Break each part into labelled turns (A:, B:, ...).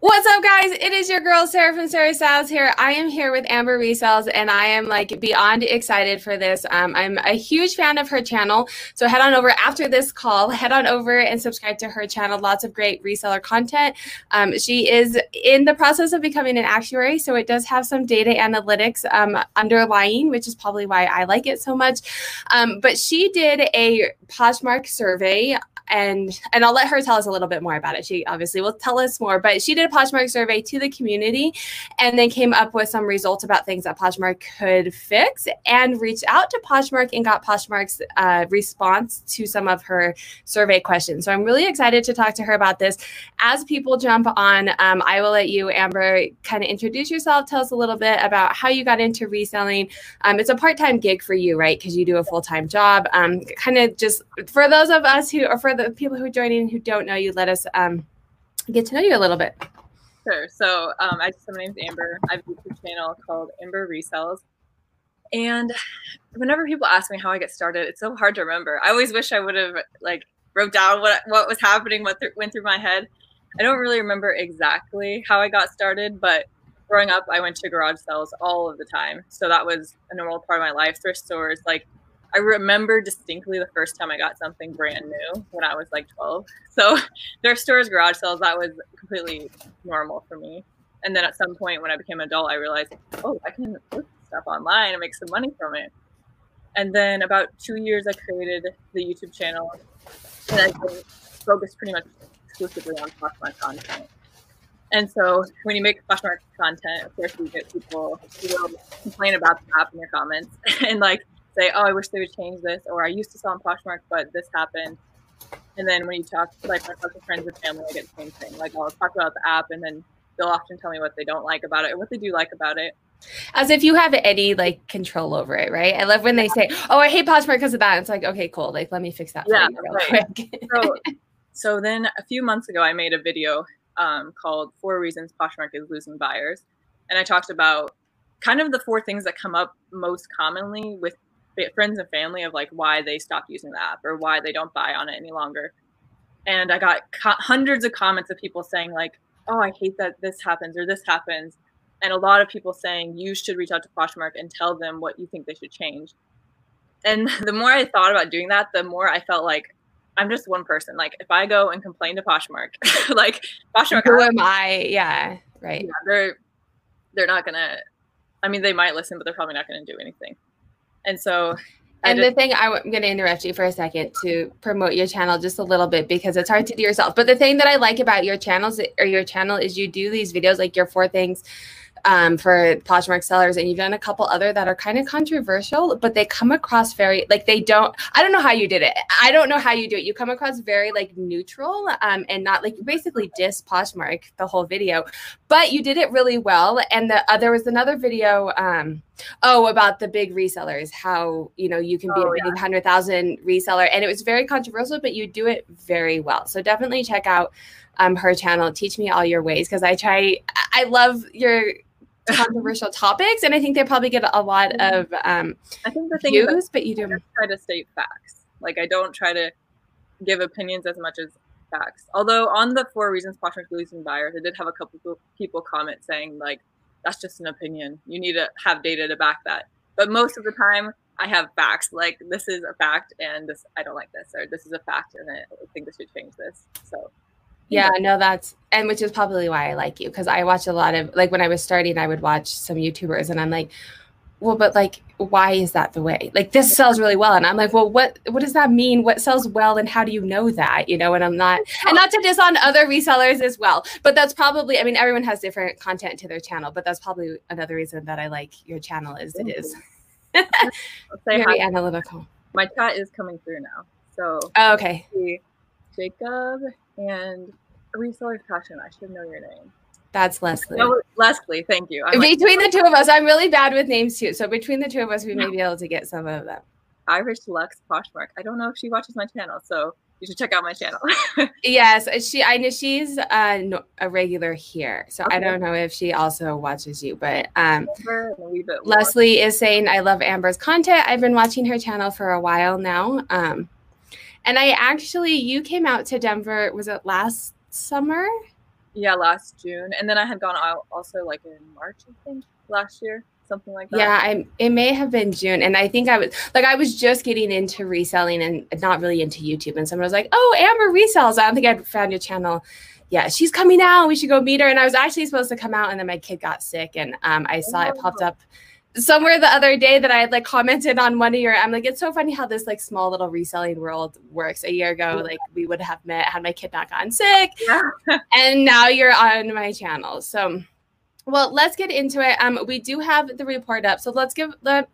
A: What's up, guys? It is your girl Sarah from Sarah Styles here. I am here with Amber Resells, and I am like beyond excited for this. Um, I'm a huge fan of her channel, so head on over after this call. Head on over and subscribe to her channel. Lots of great reseller content. Um, she is in the process of becoming an actuary, so it does have some data analytics um, underlying, which is probably why I like it so much. Um, but she did a Poshmark survey and and I'll let her tell us a little bit more about it. She obviously will tell us more, but she did a Poshmark survey to the community and then came up with some results about things that Poshmark could fix and reached out to Poshmark and got Poshmark's uh, response to some of her survey questions. So I'm really excited to talk to her about this. As people jump on, um, I will let you, Amber, kind of introduce yourself, tell us a little bit about how you got into reselling. Um, it's a part-time gig for you, right? Because you do a full-time job. Um, kind of just for those of us who, or for the people who are joining who don't know you, let us um, get to know you a little bit.
B: Sure. So um, I just, my name's Amber. I have a YouTube channel called Amber Resells. And whenever people ask me how I get started, it's so hard to remember. I always wish I would have like wrote down what what was happening, what th- went through my head. I don't really remember exactly how I got started, but growing up, I went to garage sales all of the time. So that was a normal part of my life. Thrift stores, like I remember distinctly the first time I got something brand new when I was like 12. So their stores, garage sales, that was completely normal for me. And then at some point when I became an adult, I realized, oh, I can put stuff online and make some money from it. And then about two years, I created the YouTube channel and I focused pretty much exclusively on Poshmark content. And so when you make Poshmark content, of course, you get people who will complain about the app in your comments and like say, "Oh, I wish they would change this," or "I used to sell on Poshmark, but this happened." And then when you talk, like I talk to friends and family, I get the same thing. Like I'll talk about the app, and then they'll often tell me what they don't like about it or what they do like about it.
A: As if you have any like control over it, right? I love when they say, "Oh, I hate Poshmark because of that." It's like, okay, cool. Like, let me fix that yeah, real right. quick.
B: so, so then a few months ago, I made a video um, called Four Reasons Poshmark is Losing Buyers. And I talked about kind of the four things that come up most commonly with friends and family of like why they stopped using the app or why they don't buy on it any longer. And I got co- hundreds of comments of people saying like, "Oh, I hate that this happens or this happens," and a lot of people saying you should reach out to Poshmark and tell them what you think they should change. And the more I thought about doing that, the more I felt like I'm just one person. Like if I go and complain to Poshmark, like Poshmark,
A: who am I? Yeah, right. Yeah,
B: they're they're not gonna. I mean, they might listen, but they're probably not gonna do anything. And so
A: and the thing I'm going to interrupt you for a second to promote your channel just a little bit because it's hard to do yourself. But the thing that I like about your channels or your channel is you do these videos like your four things um, for Poshmark sellers, and you've done a couple other that are kind of controversial, but they come across very like they don't. I don't know how you did it. I don't know how you do it. You come across very like neutral um, and not like basically diss Poshmark the whole video, but you did it really well. And the uh, there was another video. Um, oh about the big resellers how you know you can be oh, a big yeah. hundred thousand reseller and it was very controversial but you do it very well so definitely check out um, her channel teach me all your ways because i try i love your controversial topics, and I think they probably get a lot mm-hmm. of um, I think the thing views, is but you do
B: try to state facts. Like I don't try to give opinions as much as facts. Although on the four reasons Poshmark losing buyers, I did have a couple people comment saying like that's just an opinion. You need to have data to back that. But most of the time, I have facts. Like this is a fact, and this I don't like this, or this is a fact, and I think this should change this. So
A: yeah, no, that's and which is probably why I like you because I watch a lot of like when I was starting, I would watch some YouTubers and I'm like, well, but like, why is that the way? Like this sells really well, and I'm like, well, what what does that mean? What sells well, and how do you know that? You know, and I'm not and not to diss on other resellers as well, but that's probably I mean everyone has different content to their channel, but that's probably another reason that I like your channel is it is very analytical.
B: My chat is coming through now, so
A: oh, okay.
B: Jacob and resource passion. I should know your name.
A: That's Leslie.
B: No, Leslie, thank you.
A: I'm between like, the two of us, I'm really bad with names too. So between the two of us, we may be able to get some of them.
B: Irish Lux Poshmark. I don't know if she watches my channel, so you should check out my channel.
A: yes, she. I know she's a, a regular here, so okay. I don't know if she also watches you. But um, Leslie is saying, "I love Amber's content. I've been watching her channel for a while now." Um, and I actually, you came out to Denver, was it last summer?
B: Yeah, last June, and then I had gone out also like in March, I think, last year, something like that.
A: Yeah, I it may have been June, and I think I was like I was just getting into reselling and not really into YouTube, and someone was like, "Oh, Amber resells." I don't think I found your channel. Yeah, she's coming out. We should go meet her. And I was actually supposed to come out, and then my kid got sick, and um, I saw oh. it popped up somewhere the other day that I had like commented on one of your I'm like it's so funny how this like small little reselling world works. A year ago, like we would have met had my kid not gotten sick. Yeah. and now you're on my channel. So well, let's get into it. Um we do have the report up. So let's give the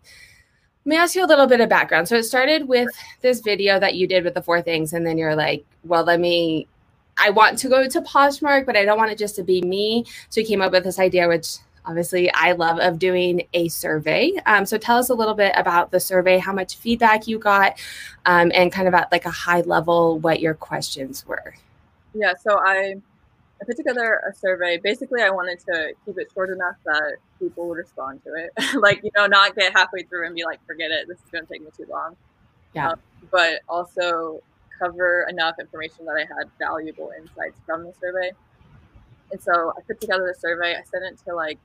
A: let me ask you a little bit of background. So it started with this video that you did with the four things, and then you're like, well, let me I want to go to Poshmark, but I don't want it just to be me. So you came up with this idea, which obviously I love of doing a survey. Um, so tell us a little bit about the survey, how much feedback you got, um, and kind of at like a high level what your questions were.
B: Yeah, so I, I put together a survey. Basically, I wanted to keep it short enough that people would respond to it. like, you know, not get halfway through and be like, forget it, this is going to take me too long. Yeah. Um, but also cover enough information that I had valuable insights from the survey. And so I put together the survey. I sent it to like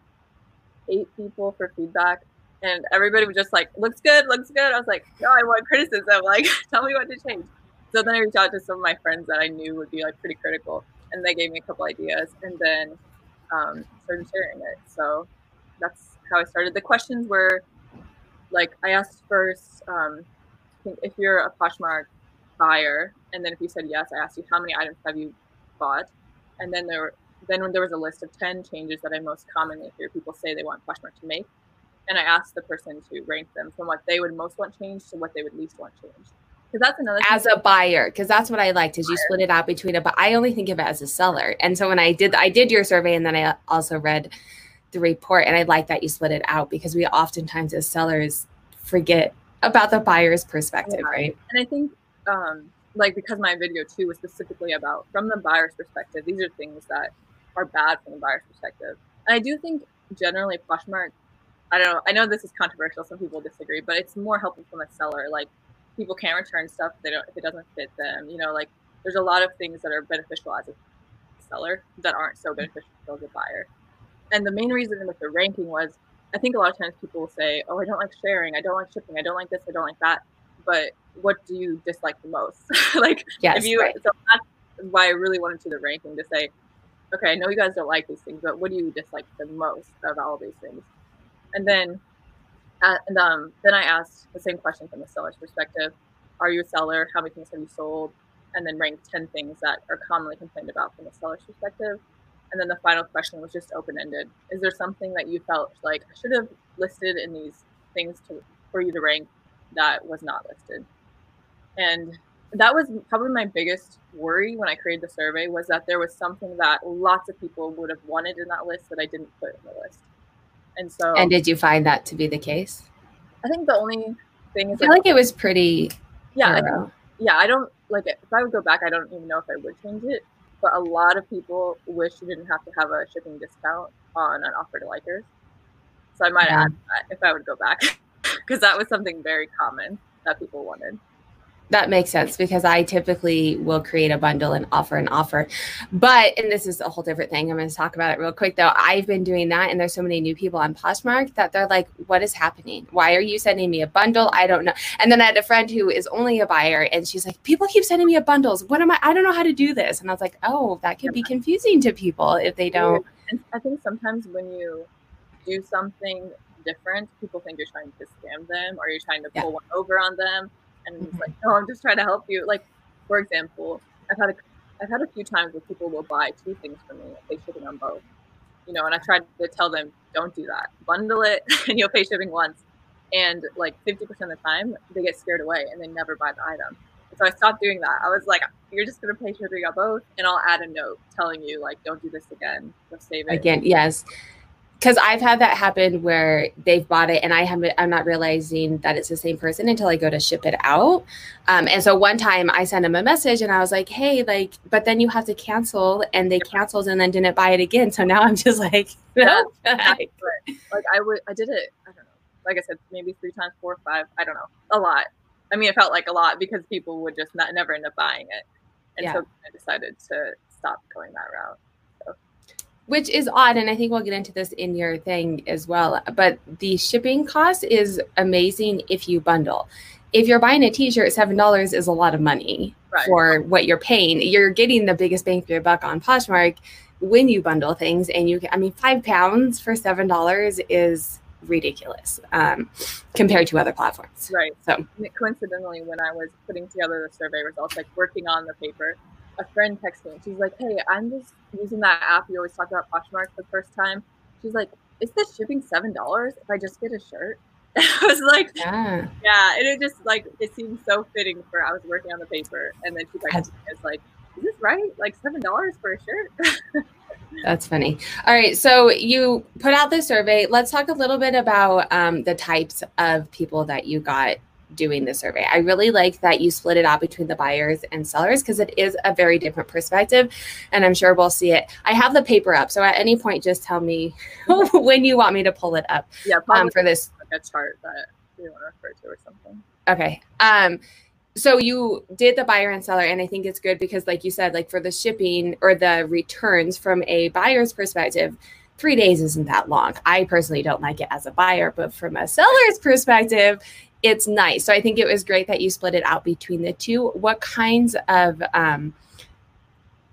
B: eight people for feedback, and everybody was just like, "Looks good, looks good." I was like, "No, I want criticism. Like, tell me what to change." So then I reached out to some of my friends that I knew would be like pretty critical, and they gave me a couple ideas, and then um, started sharing it. So that's how I started. The questions were like I asked first um, if you're a Poshmark buyer, and then if you said yes, I asked you how many items have you bought, and then there were then when there was a list of 10 changes that I most commonly hear people say they want Poshmark to make, and I asked the person to rank them from what they would most want changed to what they would least want changed. Because that's another
A: as a buyer, because that's what I liked is you split it out between a but I only think of it as a seller. And so when I did I did your survey and then I also read the report and I like that you split it out because we oftentimes as sellers forget about the buyer's perspective, yeah. right?
B: And I think um like because my video too was specifically about from the buyer's perspective, these are things that are bad from the buyer's perspective. And I do think generally Poshmark, I don't know, I know this is controversial, some people disagree, but it's more helpful from a seller. Like people can't return stuff if they don't if it doesn't fit them. You know, like there's a lot of things that are beneficial as a seller that aren't so beneficial as a buyer. And the main reason with the ranking was I think a lot of times people will say, Oh, I don't like sharing, I don't like shipping, I don't like this, I don't like that. But what do you dislike the most? like yes, if you right. so that's why I really wanted to do the ranking to say okay, I know you guys don't like these things, but what do you dislike the most of all these things? And then, uh, and um, then I asked the same question from the seller's perspective: Are you a seller? How many things have you sold? And then ranked ten things that are commonly complained about from the seller's perspective. And then the final question was just open ended: Is there something that you felt like I should have listed in these things to for you to rank that was not listed? And that was probably my biggest worry when I created the survey was that there was something that lots of people would have wanted in that list that I didn't put in the list. And so
A: And did you find that to be the case?
B: I think the only thing is
A: I feel like, like it was pretty
B: Yeah. I yeah, I don't like it. If I would go back, I don't even know if I would change it. But a lot of people wish you didn't have to have a shipping discount on an offer to likers. So I might yeah. add that if I would go back because that was something very common that people wanted
A: that makes sense because I typically will create a bundle and offer an offer. But, and this is a whole different thing. I'm going to talk about it real quick though. I've been doing that, and there's so many new people on Poshmark that they're like, What is happening? Why are you sending me a bundle? I don't know. And then I had a friend who is only a buyer, and she's like, People keep sending me a bundles. What am I? I don't know how to do this. And I was like, Oh, that can be confusing to people if they don't.
B: I think sometimes when you do something different, people think you're trying to scam them or you're trying to pull yeah. one over on them and it's like, mm-hmm. no, I'm just trying to help you. Like, for example, I've had a, I've had a few times where people will buy two things from me, pay shipping on both. You know, and I tried to tell them, don't do that. Bundle it, and you'll pay shipping once. And like 50% of the time, they get scared away and they never buy the item. so I stopped doing that. I was like, you're just gonna pay shipping on both, and I'll add a note telling you like, don't do this again. Just save it.
A: Again, yes because I've had that happen where they've bought it and I haven't, I'm not realizing that it's the same person until I go to ship it out. Um, and so one time I sent them a message and I was like, hey, like, but then you have to cancel and they canceled and then didn't buy it again. So now I'm just like,
B: yeah, like I would, I did it, I don't know, like I said, maybe three times, four or five, I don't know, a lot. I mean, it felt like a lot because people would just not never end up buying it. And yeah. so I decided to stop going that route.
A: Which is odd and i think we'll get into this in your thing as well but the shipping cost is amazing if you bundle. If you're buying a t-shirt seven dollars is a lot of money right. for what you're paying. You're getting the biggest bang for your buck on poshmark when you bundle things and you can i mean five pounds for seven dollars is ridiculous um, compared to other platforms.
B: Right. So. Coincidentally when i was putting together the survey results like working on the paper a friend texted me and she's like hey i'm just using that app you always talk about poshmark for the first time she's like is this shipping seven dollars if i just get a shirt I was like, yeah. yeah, and it just like it seemed so fitting for I was working on the paper, and then she like, "Is like, is this right? Like seven dollars for a shirt?"
A: That's funny. All right. So you put out the survey. Let's talk a little bit about um, the types of people that you got doing the survey. I really like that you split it out between the buyers and sellers because it is a very different perspective. And I'm sure we'll see it. I have the paper up. So at any point, just tell me when you want me to pull it up
B: yeah, um, for this. Like a chart that you want to refer to or something.
A: Okay. Um, so you did the buyer and seller and i think it's good because like you said like for the shipping or the returns from a buyer's perspective three days isn't that long i personally don't like it as a buyer but from a seller's perspective it's nice. So i think it was great that you split it out between the two. What kinds of um,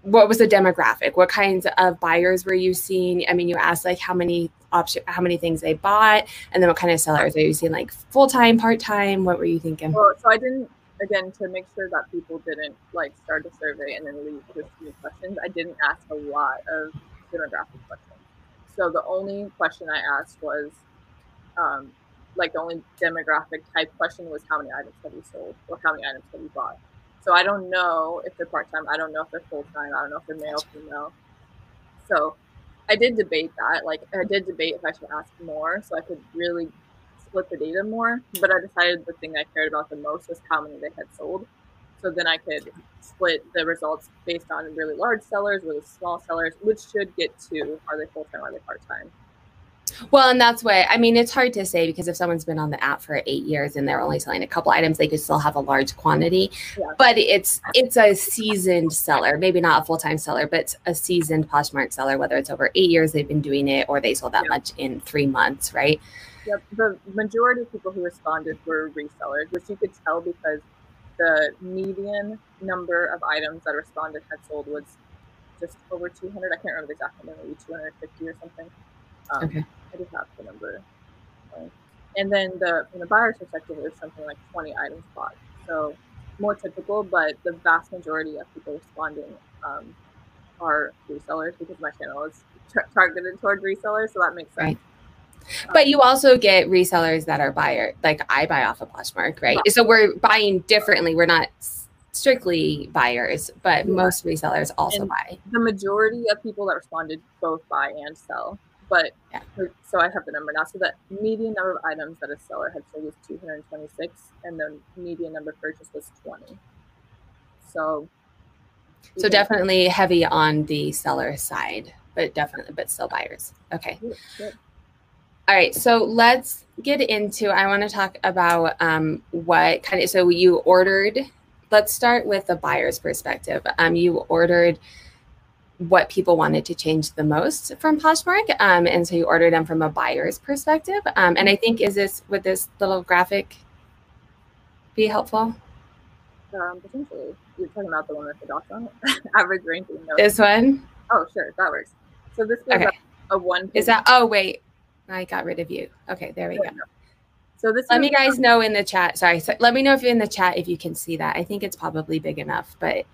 A: what was the demographic? What kinds of buyers were you seeing? I mean you asked like how many option how many things they bought and then what kind of sellers are you seeing? Like full-time part-time? What were you thinking?
B: Well so i didn't again to make sure that people didn't like start a survey and then leave with questions i didn't ask a lot of demographic questions. So the only question i asked was um, like the only demographic type question was how many items have you sold or how many items have you bought so i don't know if they're part-time i don't know if they're full-time i don't know if they're male female so i did debate that like i did debate if i should ask more so i could really split the data more, but I decided the thing I cared about the most was how many they had sold. So then I could split the results based on really large sellers, really small sellers, which should get to are they full time, are they part time.
A: Well, and that's why I mean. It's hard to say because if someone's been on the app for eight years and they're only selling a couple items, they could still have a large quantity. Yeah. But it's it's a seasoned seller, maybe not a full time seller, but a seasoned Poshmark seller. Whether it's over eight years they've been doing it, or they sold that yeah. much in three months, right?
B: Yep. The majority of people who responded were resellers, which you could tell because the median number of items that responded had sold was just over 200. I can't remember the exact number, maybe 250 or something. Um, okay. I just have the number. And then the from the buyer's perspective, it was something like 20 items bought. So more typical, but the vast majority of people responding um, are resellers because my channel is targeted toward resellers, so that makes sense. Right.
A: But you also get resellers that are buyer, like I buy off of Poshmark, right? So we're buying differently. We're not strictly buyers, but most resellers also and buy.
B: The majority of people that responded both buy and sell. But yeah. so I have the number now. So the median number of items that a seller had sold was 226, and the median number purchased was 20. So,
A: so definitely heavy on the seller side, but definitely, but still buyers. Okay. All right, so let's get into. I want to talk about um, what kind of. So you ordered. Let's start with the buyer's perspective. Um, you ordered what people wanted to change the most from Poshmark, um, and so you ordered them from a buyer's perspective. Um, and I think is this would this little graphic be helpful?
B: Um, potentially, you're talking about the one with the dots on it. Average ranking.
A: This one.
B: Oh, sure, that works. So this is okay. a, a one.
A: Is that? Oh, wait. I got rid of you. Okay, there we go. So this let me guys know in the chat. Sorry, so let me know if you're in the chat if you can see that. I think it's probably big enough, but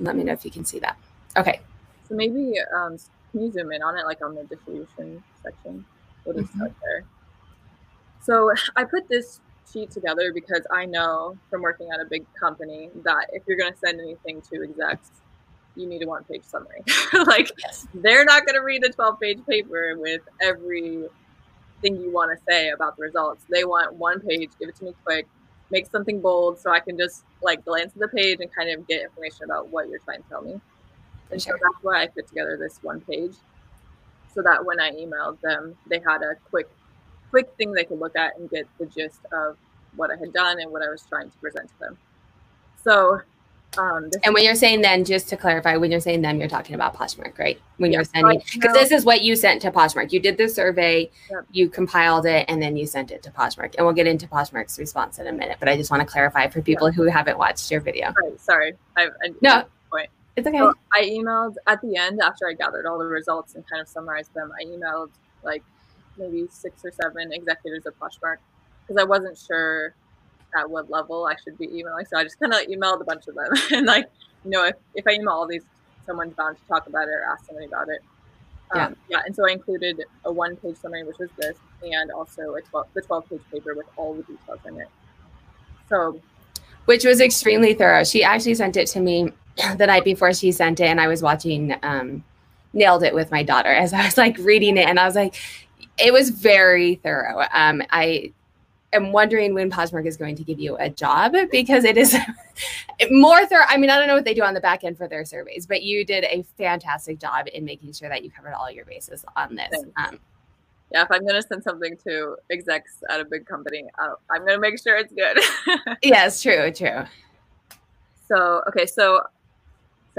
A: let me know if you can see that. Okay.
B: So maybe um, can you zoom in on it, like on the distribution section? We'll just mm-hmm. start there. So I put this sheet together because I know from working at a big company that if you're going to send anything to execs, you need a one page summary. like yes. they're not going to read a 12 page paper with every thing you want to say about the results. They want one page, give it to me quick, make something bold so I can just like glance at the page and kind of get information about what you're trying to tell me. And so that's why I put together this one page so that when I emailed them, they had a quick quick thing they could look at and get the gist of what I had done and what I was trying to present to them. So Um,
A: and when you're saying then, just to clarify, when you're saying them, you're talking about Poshmark, right? When
B: Yeah,
A: you're sending, because this is what you sent to Poshmark. You did the survey,
B: Yep.
A: you compiled it, and then you sent it to Poshmark. And we'll get into Poshmark's response in a minute. But I just want to clarify for people who haven't watched your video.
B: Right, sorry. I, I,
A: No. It's okay.
B: So I emailed at the end after I gathered all the results and kind of summarized them. I emailed like maybe six or seven executives of Poshmark because I wasn't sure at what level I should be emailing. So I just kind of emailed a bunch of them and like, you know, if, if I email all these, someone's bound to talk about it or ask somebody about it.
A: Yeah.
B: Um, yeah. And so I included a one page summary, which was this, and also a 12, the 12 page paper with all the details in it. So
A: which was extremely thorough. She actually sent it to me the night before she sent it, and I was watching um, Nailed It with my daughter as I was like reading it, and I was like, it was very thorough. Um, I am wondering when Poshmark is going to give you a job because it is more thorough. I mean, I don't know what they do on the back end for their surveys, but you did a fantastic job in making sure that you covered all your bases on this. Um,
B: yeah, if I'm going to send something to execs at a big company, I'm going to make sure it's good.
A: yes, true, true.
B: So, okay, so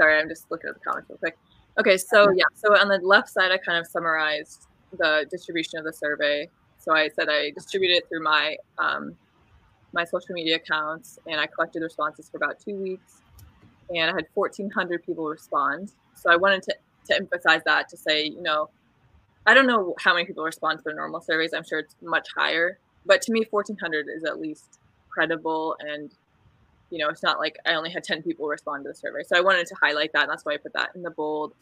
B: sorry, I'm just looking at the comments real quick. Okay, so yeah, so on the left side, I kind of summarized the distribution of the survey. So I said I distributed it through my um, my social media accounts, and I collected responses for about two weeks, and I had 1,400 people respond. So I wanted to to emphasize that to say, you know, I don't know how many people respond to their normal surveys. I'm sure it's much higher, but to me, 1,400 is at least credible and you know, it's not like I only had 10 people respond to the survey. So I wanted to highlight that. And that's why I put that in the bold.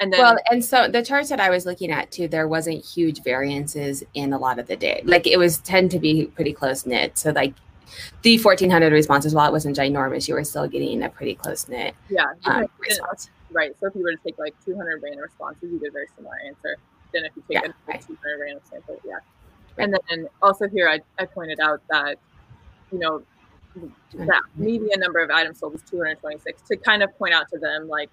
B: And then,
A: well, and so the charts that I was looking at too, there wasn't huge variances in a lot of the day. Like it was tend to be pretty close knit. So like the 1400 responses, while it wasn't ginormous, you were still getting a pretty close knit
B: yeah,
A: um, response.
B: right. So if you were to take like 200 random responses, you get a very similar answer than if you take
A: Yeah,
B: a
A: right.
B: 200 random sample. Yeah. And then also here, I, I pointed out that, you know, that median number of items sold was 226 to kind of point out to them like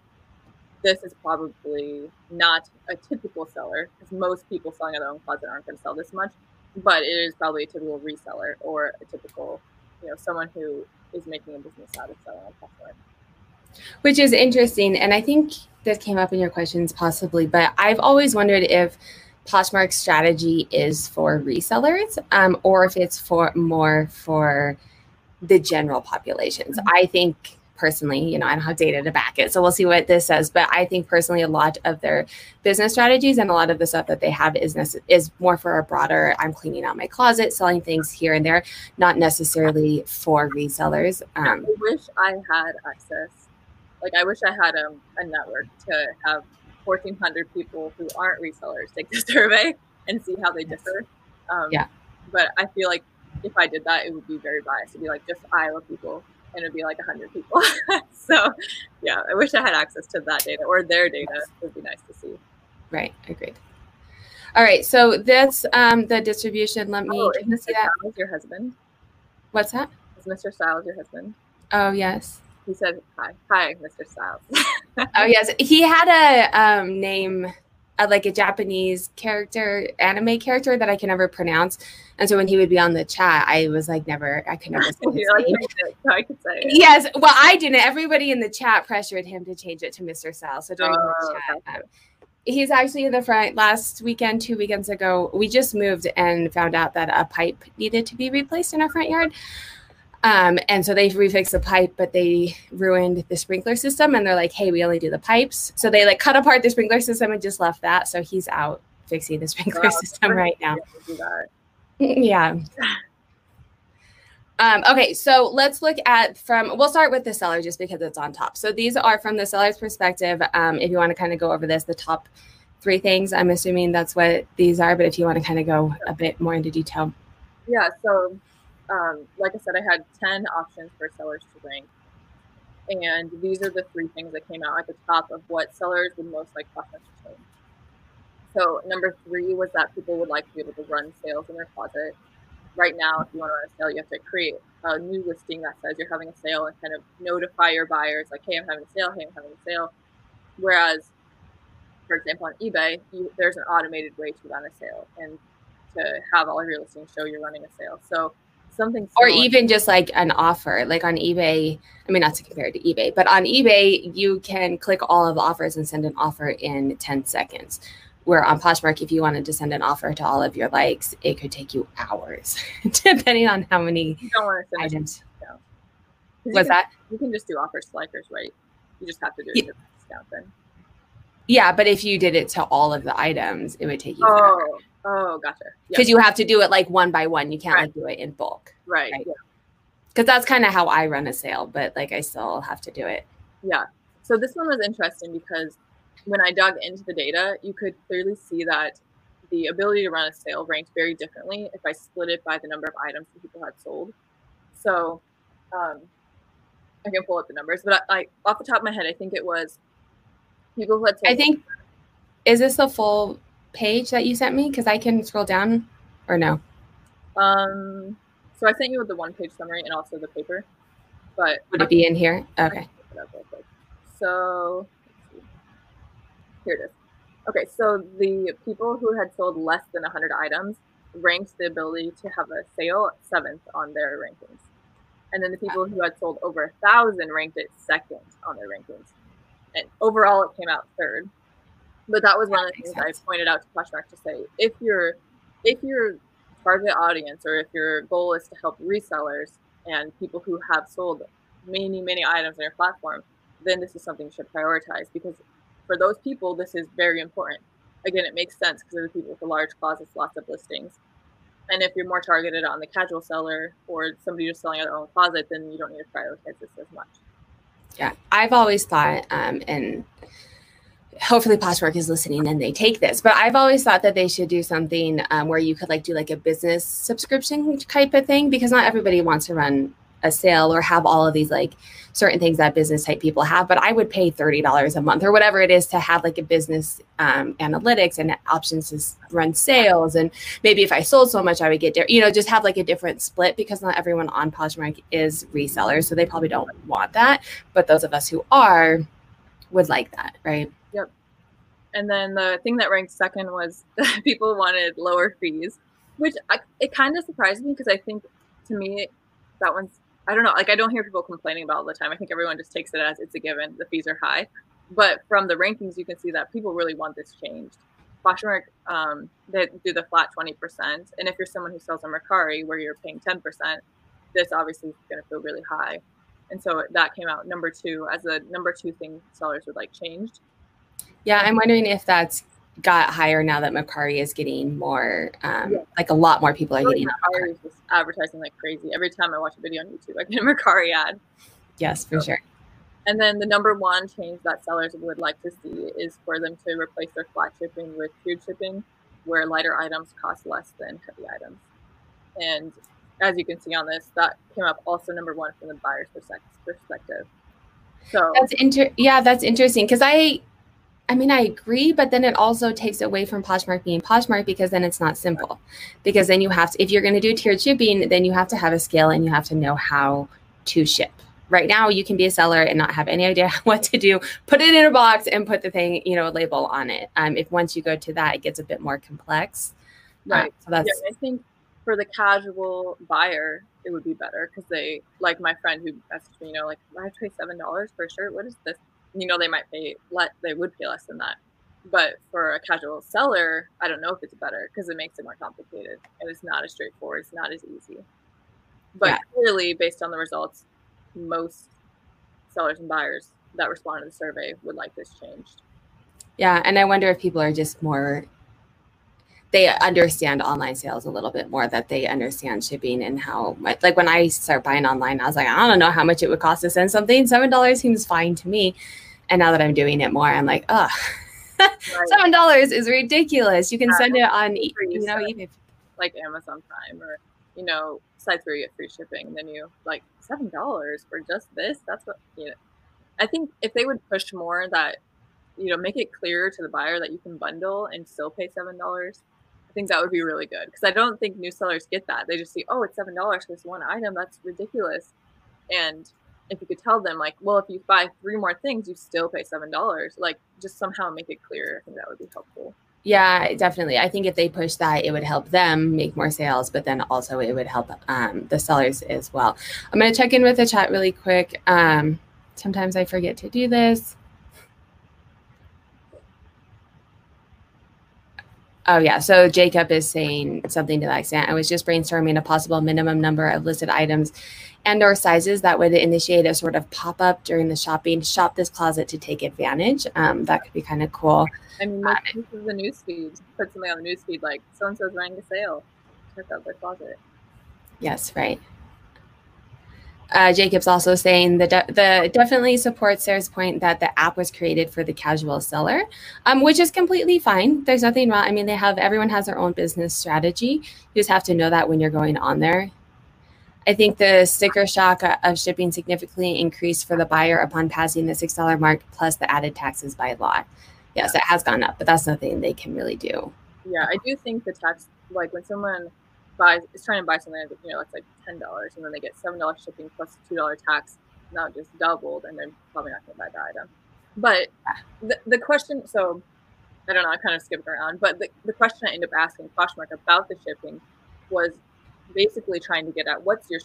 B: this is probably not a typical seller because most people selling at their own closet aren't going to sell this much but it is probably a typical reseller or a typical you know someone who is making a business out of selling on Poshmark.
A: which is interesting. And I think this came up in your questions possibly, but I've always wondered if Poshmark's strategy is for resellers um, or if it's for more for the general populations. I think personally, you know, I don't have data to back it, so we'll see what this says. But I think personally, a lot of their business strategies and a lot of the stuff that they have is nece- is more for a broader. I'm cleaning out my closet, selling things here and there, not necessarily for resellers. Um,
B: I wish I had access. Like I wish I had a, a network to have 1,400 people who aren't resellers take the survey and see how they differ. Um,
A: Yeah.
B: But I feel like if I did that, it would be very biased. It'd be like just Iowa people, and it'd be like 100 people. so, yeah, I wish I had access to that data or their data. It would be nice to see.
A: Right, agreed. All right, so that's um, the distribution. Let me
B: Oh,
A: can
B: is
A: see
B: Mr.
A: that.
B: Styles your husband?
A: What's that?
B: Is Mr. Styles your husband?
A: Oh yes,
B: He said hi. Hi, Mr. Styles.
A: oh yes. He had a um, name, uh, like a Japanese character, anime character that I can never pronounce. And so when he would be on the chat, I was like, never, I could never say his
B: like,
A: name.
B: "Change I could say it.
A: Yes, well, I didn't. Everybody in the chat pressured him to change it to Mr. Sal. So during
B: Oh,
A: the chat, um, he's actually in the front. Last weekend, two weekends ago, we just moved and found out that a pipe needed to be replaced in our front yard. Um, and so they refixed the pipe, but they ruined the sprinkler system. And they're like, "Hey, we only do the pipes." So they like cut apart the sprinkler system and just left that. So he's out fixing the sprinkler
B: Wow,
A: system right now. Yeah. Um, okay, so let's look at from, we'll start with the seller just because it's on top. So these are from the seller's perspective. Um, if you want to kind of go over this, the top three things, I'm assuming that's what these are, but if you want to kind of go a bit more into detail.
B: Yeah, so um, like I said, I had 10 options for sellers to rank. And these are the three things that came out at the top of what sellers would most like to change. So number three was that people would like to be able to run sales in their closet. Right now, if you want to run a sale, you have to create a new listing that says you're having a sale and kind of notify your buyers like, hey, I'm having a sale, hey, I'm having a sale. Whereas, for example, on eBay, you, there's an automated way to run a sale and to have all of your listings show you're running a sale. So something
A: or even just like an offer like on ebay i mean not to compare it to ebay but on ebay you can click all of the offers and send an offer in 10 seconds where on poshmark if you wanted to send an offer to all of your likes it could take you hours depending on how many
B: you don't want to send it
A: items
B: to- 'cause
A: was
B: can-
A: that
B: You can just do offers to likers, right? You just have to do
A: Yeah.
B: it to discount then.
A: yeah but if you did it to all of the items it would take you oh. forever.
B: Oh, gotcha.
A: Because you have to do it like one by one you can't
B: Right.
A: like do it in bulk
B: right.
A: right.
B: Yeah.
A: because that's kind of how i run a sale but like i still have to do it
B: Yeah. So this one was interesting because when I dug into the data, you could clearly see that the ability to run a sale ranked very differently if I split it by the number of items that people had sold. So um, I can pull up the numbers, but I, I, off the top of my head, I think it was people who had sold.
A: i think is this the full page that you sent me because i can scroll down or no
B: Um, so I sent you the one page summary and also the paper, but
A: would it be in here okay
B: it up real quick. So here it is. Okay, so the people who had sold less than 100 items ranked the ability to have a sale seventh on their rankings. And then the people who had sold over a thousand ranked it second on their rankings. And overall, it came out third. But that was one of the things I pointed out to Poshmark to say if your if your target audience or if your goal is to help resellers and people who have sold many many items on your platform, then this is something you should prioritize because for those people this is very important. Again, it makes sense because they're the people with the large closets, lots of listings. And if you're more targeted on the casual seller or somebody just selling out their own closet, then you don't need to prioritize this as much.
A: Yeah, I've always thought, um, and hopefully Poshmark is listening and they take this, but I've always thought that they should do something um, where you could like do like a business subscription type of thing because not everybody wants to run a sale or have all of these like certain things that business type people have. But I would pay thirty dollars a month or whatever it is to have like a business um, analytics and options to run sales, and maybe if I sold so much, I would get you know just have like a different split because not everyone on Poshmark is resellers, so they probably don't want that. But those of us who are would like that, right?
B: And then the thing that ranked second was that people wanted lower fees, which I, it kind of surprised me because I think to me that one's I don't know like I don't hear people complaining about all the time. I think everyone just takes it as it's a given. The fees are high, but from the rankings you can see that people really want this changed. Poshmark um, they do the flat twenty percent, and if you're someone who sells on Mercari where you're paying ten percent, this obviously is going to feel really high. And so that came out number two as the number two thing sellers would like changed.
A: Yeah, I'm wondering if that's got higher now that Mercari is getting more, um,
B: Yeah.
A: like a lot more people are getting.
B: Mercari. is just advertising like crazy. Every time I watch a video on YouTube, I get a Mercari ad.
A: Yes, for sure.
B: And then the number one change that sellers would like to see is for them to replace their flat shipping with tiered shipping, where lighter items cost less than heavy items. And as you can see on this, that came up also number one from the buyer's perspective. So
A: That's inter. Yeah, that's interesting because I, I mean, I agree, but then it also takes away from Poshmark being Poshmark because then it's not simple. Because then you have to, if you're going to do tiered shipping, then you have to have a scale and you have to know how to ship. Right now, you can be a seller and not have any idea what to do. Put it in a box and put the thing, you know, a label on it. Um, if once you go to that, it gets a bit more complex. Uh,
B: right.
A: so that's
B: yeah, I think for the casual buyer, it would be better because they like my friend who messaged me, you know, like I pay seven dollars for a shirt. What is this? You know, they might pay let they would pay less than that. But for a casual seller, I don't know if it's better because it makes it more complicated and it's not as straightforward. It's not as easy. But
A: Yeah.
B: clearly, based on the results, most sellers and buyers that responded to the survey would like this changed.
A: Yeah, and I wonder if people are just more they understand online sales a little bit more that they understand shipping and how much like when I start buying online, I was like, I don't know how much it would cost to send something. Seven dollars seems fine to me. And now that I'm doing it more, I'm like, oh seven dollars is ridiculous. You can
B: Yeah,
A: send it on you know, even
B: like Amazon Prime or you know sites where you get free shipping. And then you like seven dollars for just this. That's what you know. I think if they would push more that you know make it clear to the buyer that you can bundle and still pay seven dollars. I think that would be really good because I don't think new sellers get that. They just see, oh, it's seven dollars for this one item. That's ridiculous. And if you could tell them, like, well, if you buy three more things, you still pay seven dollars. Like, just somehow make it clear. I think that would be helpful.
A: Yeah, definitely. I think if they push that, it would help them make more sales, but then also it would help um, the sellers as well. I'm going to check in with the chat really quick. Um, sometimes I forget to do this. Oh yeah, so Jacob is saying something to that extent. I was just brainstorming a possible minimum number of listed items and or sizes that would initiate a sort of pop-up during the shopping shop this closet to take advantage. Um, that could be kind of cool.
B: I mean uh, this is the news feed put something on the newsfeed like so and so's running a sale. Check out their closet.
A: Yes right uh, Jacob's also saying the de- the definitely supports Sarah's point that the app was created for the casual seller, um, which is completely fine. There's nothing wrong. I mean, they have everyone has their own business strategy. You just have to know that when you're going on there. I think the sticker shock of shipping significantly increased for the buyer upon passing the six dollar mark plus the added taxes by law. Yes, it has gone up, but that's nothing they can really do.
B: Yeah, I do think the tax, like when someone buys is trying to buy something, you know, it's like ten dollars, and then they get seven dollars shipping plus two dollar tax, now just doubled, and they're probably not going to buy the item. But the, the question, so I don't know, I kind of skipped around, but the, the question I ended up asking Poshmark about the shipping was basically trying to get at what's your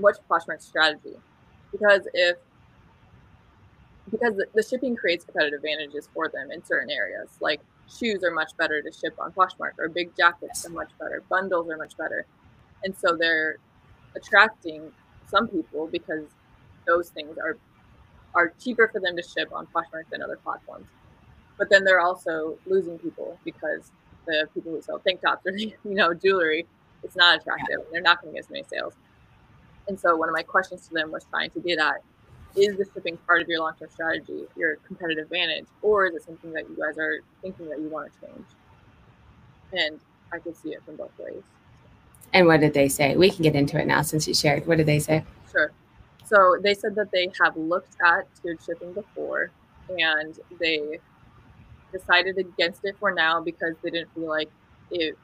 B: what's Poshmark's strategy? Because if because the shipping creates competitive advantages for them in certain areas, like shoes are much better to ship on Poshmark, or big jackets are much better, bundles are much better, and so they're attracting some people because those things are are cheaper for them to ship on Poshmark than other platforms. But then they're also losing people because the people who sell tank tops or you know jewelry it's not attractive. They're not going to get as many sales. And so one of my questions to them was trying to get at is the shipping part of your long term strategy, your competitive advantage, or is it something that you guys are thinking that you want to change? And I could see it from both ways.
A: And what did they say? We can get into it now since you shared. What did they say?
B: Sure. So they said that they have looked at tiered shipping before and they decided against it for now because they didn't feel like it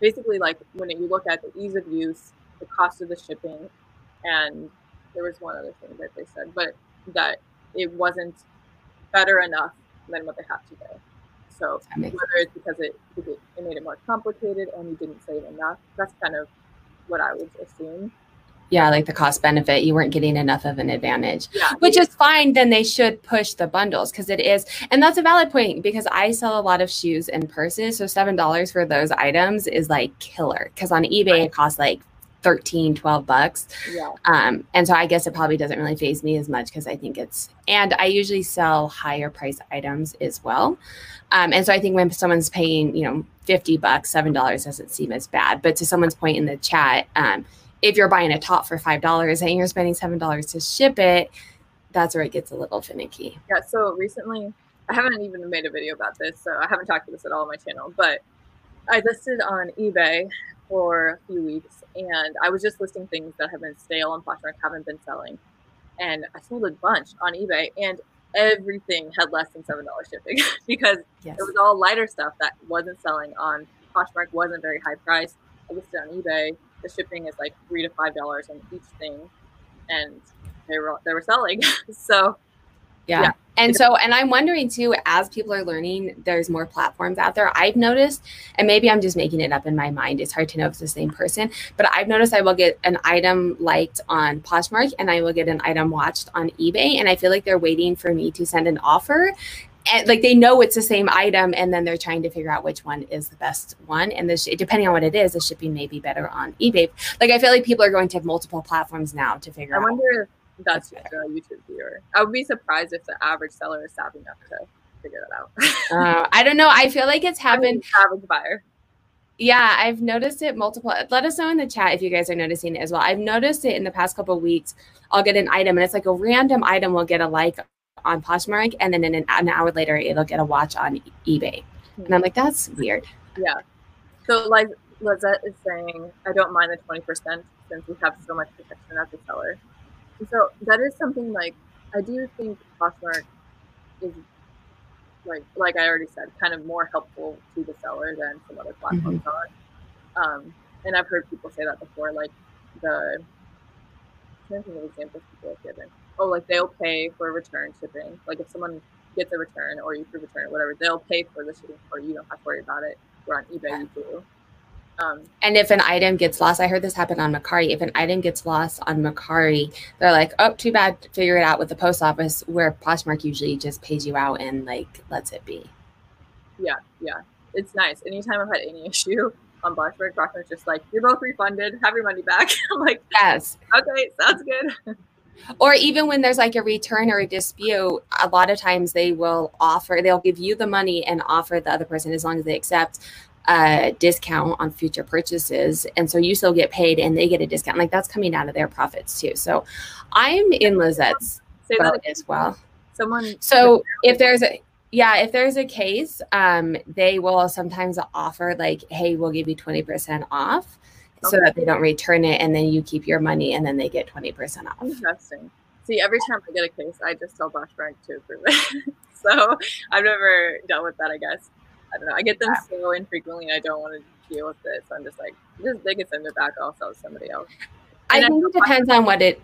B: basically like when you look at the ease of use, the cost of the shipping, and there was one other thing that they said, but that it wasn't better enough than what they have today. So whether it's because it, it made it more complicated and you didn't save enough, that's kind of what I would assume
A: yeah, like the cost benefit, you weren't getting enough of an advantage,
B: yeah.
A: which is fine. Then they should push the bundles because it is, and that's a valid point because I sell a lot of shoes and purses. So $7 for those items is like killer because on eBay right. it costs like 13 12 bucks
B: yeah.
A: um and so i guess it probably doesn't really phase me as much because i think it's and i usually sell higher price items as well um and so i think when someone's paying you know 50 bucks seven dollars doesn't seem as bad but to someone's point in the chat um if you're buying a top for five dollars and you're spending seven dollars to ship it, that's where it gets a little finicky.
B: Yeah. So recently, I haven't even made a video about this, so I haven't talked to this at all on my channel. But I listed on eBay for a few weeks, and I was just listing things that have been stale on Poshmark, haven't been selling, and I sold a bunch on eBay, and everything had less than seven dollars shipping because yes. it was all lighter stuff that wasn't selling on Poshmark, wasn't very high priced. I listed on eBay the shipping is like three to five dollars on each thing, and they were they were selling. so
A: yeah. yeah. And so, and I'm wondering too, as people are learning, there's more platforms out there. I've noticed, and maybe I'm just making it up in my mind. It's hard to know if it's the same person, but I've noticed I will get an item liked on Poshmark and I will get an item watched on eBay. And I feel like they're waiting for me to send an offer and like they know it's the same item and then they're trying to figure out which one is the best one and the sh- depending on what it is the shipping may be better on ebay like i feel like people are going to have multiple platforms now to figure
B: I
A: out
B: i wonder if that's just a youtube viewer i would be surprised if the average seller is savvy enough to figure that
A: out uh, i don't know i feel like it's happened I mean,
B: average buyer
A: yeah, I've noticed it multiple. Let us know in the chat if you guys are noticing it as well. I've noticed it in the past couple weeks. I'll get an item and it's like a random item will get a like on Poshmark, and then in an, an hour later, it'll get a watch on eBay. And I'm like, that's weird.
B: Yeah. So, like Lizette is saying, I don't mind the 20% since we have so much protection as a seller. So, that is something like I do think Poshmark is like like I already said, kind of more helpful to the seller than some other platforms mm-hmm. are. Um, and I've heard people say that before, like the I'm trying to think of examples people have given oh, like they'll pay for return shipping. Like if someone gets a return or you prove return or whatever, they'll pay for the shipping for you. You don't have to worry about it. We're on eBay you do.
A: Um, and if an item gets lost, I heard this happen on Mercari. If an item gets lost on Mercari, they're like, "Oh, too bad. Figure it out with the post office." Where Poshmark usually just pays you out and like lets it be.
B: Yeah, yeah, it's nice. Anytime I've had any issue on Poshmark, Poshmark's just like, "You're both refunded. Have your money back." I'm like,
A: "Yes,
B: okay, sounds good."
A: or even when there's like a return or a dispute a lot of times they will offer they'll give you the money and offer the other person as long as they accept a discount on future purchases and so you still get paid and they get a discount like that's coming out of their profits too so i'm in lizette's boat as well
B: someone
A: so if there's a yeah if there's a case um they will sometimes offer like hey we'll give you 20% off so that they don't return it and then you keep your money and then they get 20% off.
B: Interesting. See, every time I get a case, I just tell Poshmark to approve it. so I've never dealt with that, I guess. I don't know. I get them so infrequently and I don't want to deal with it. So I'm just like, just they can send it back, I'll sell somebody else.
A: And I think it depends on what it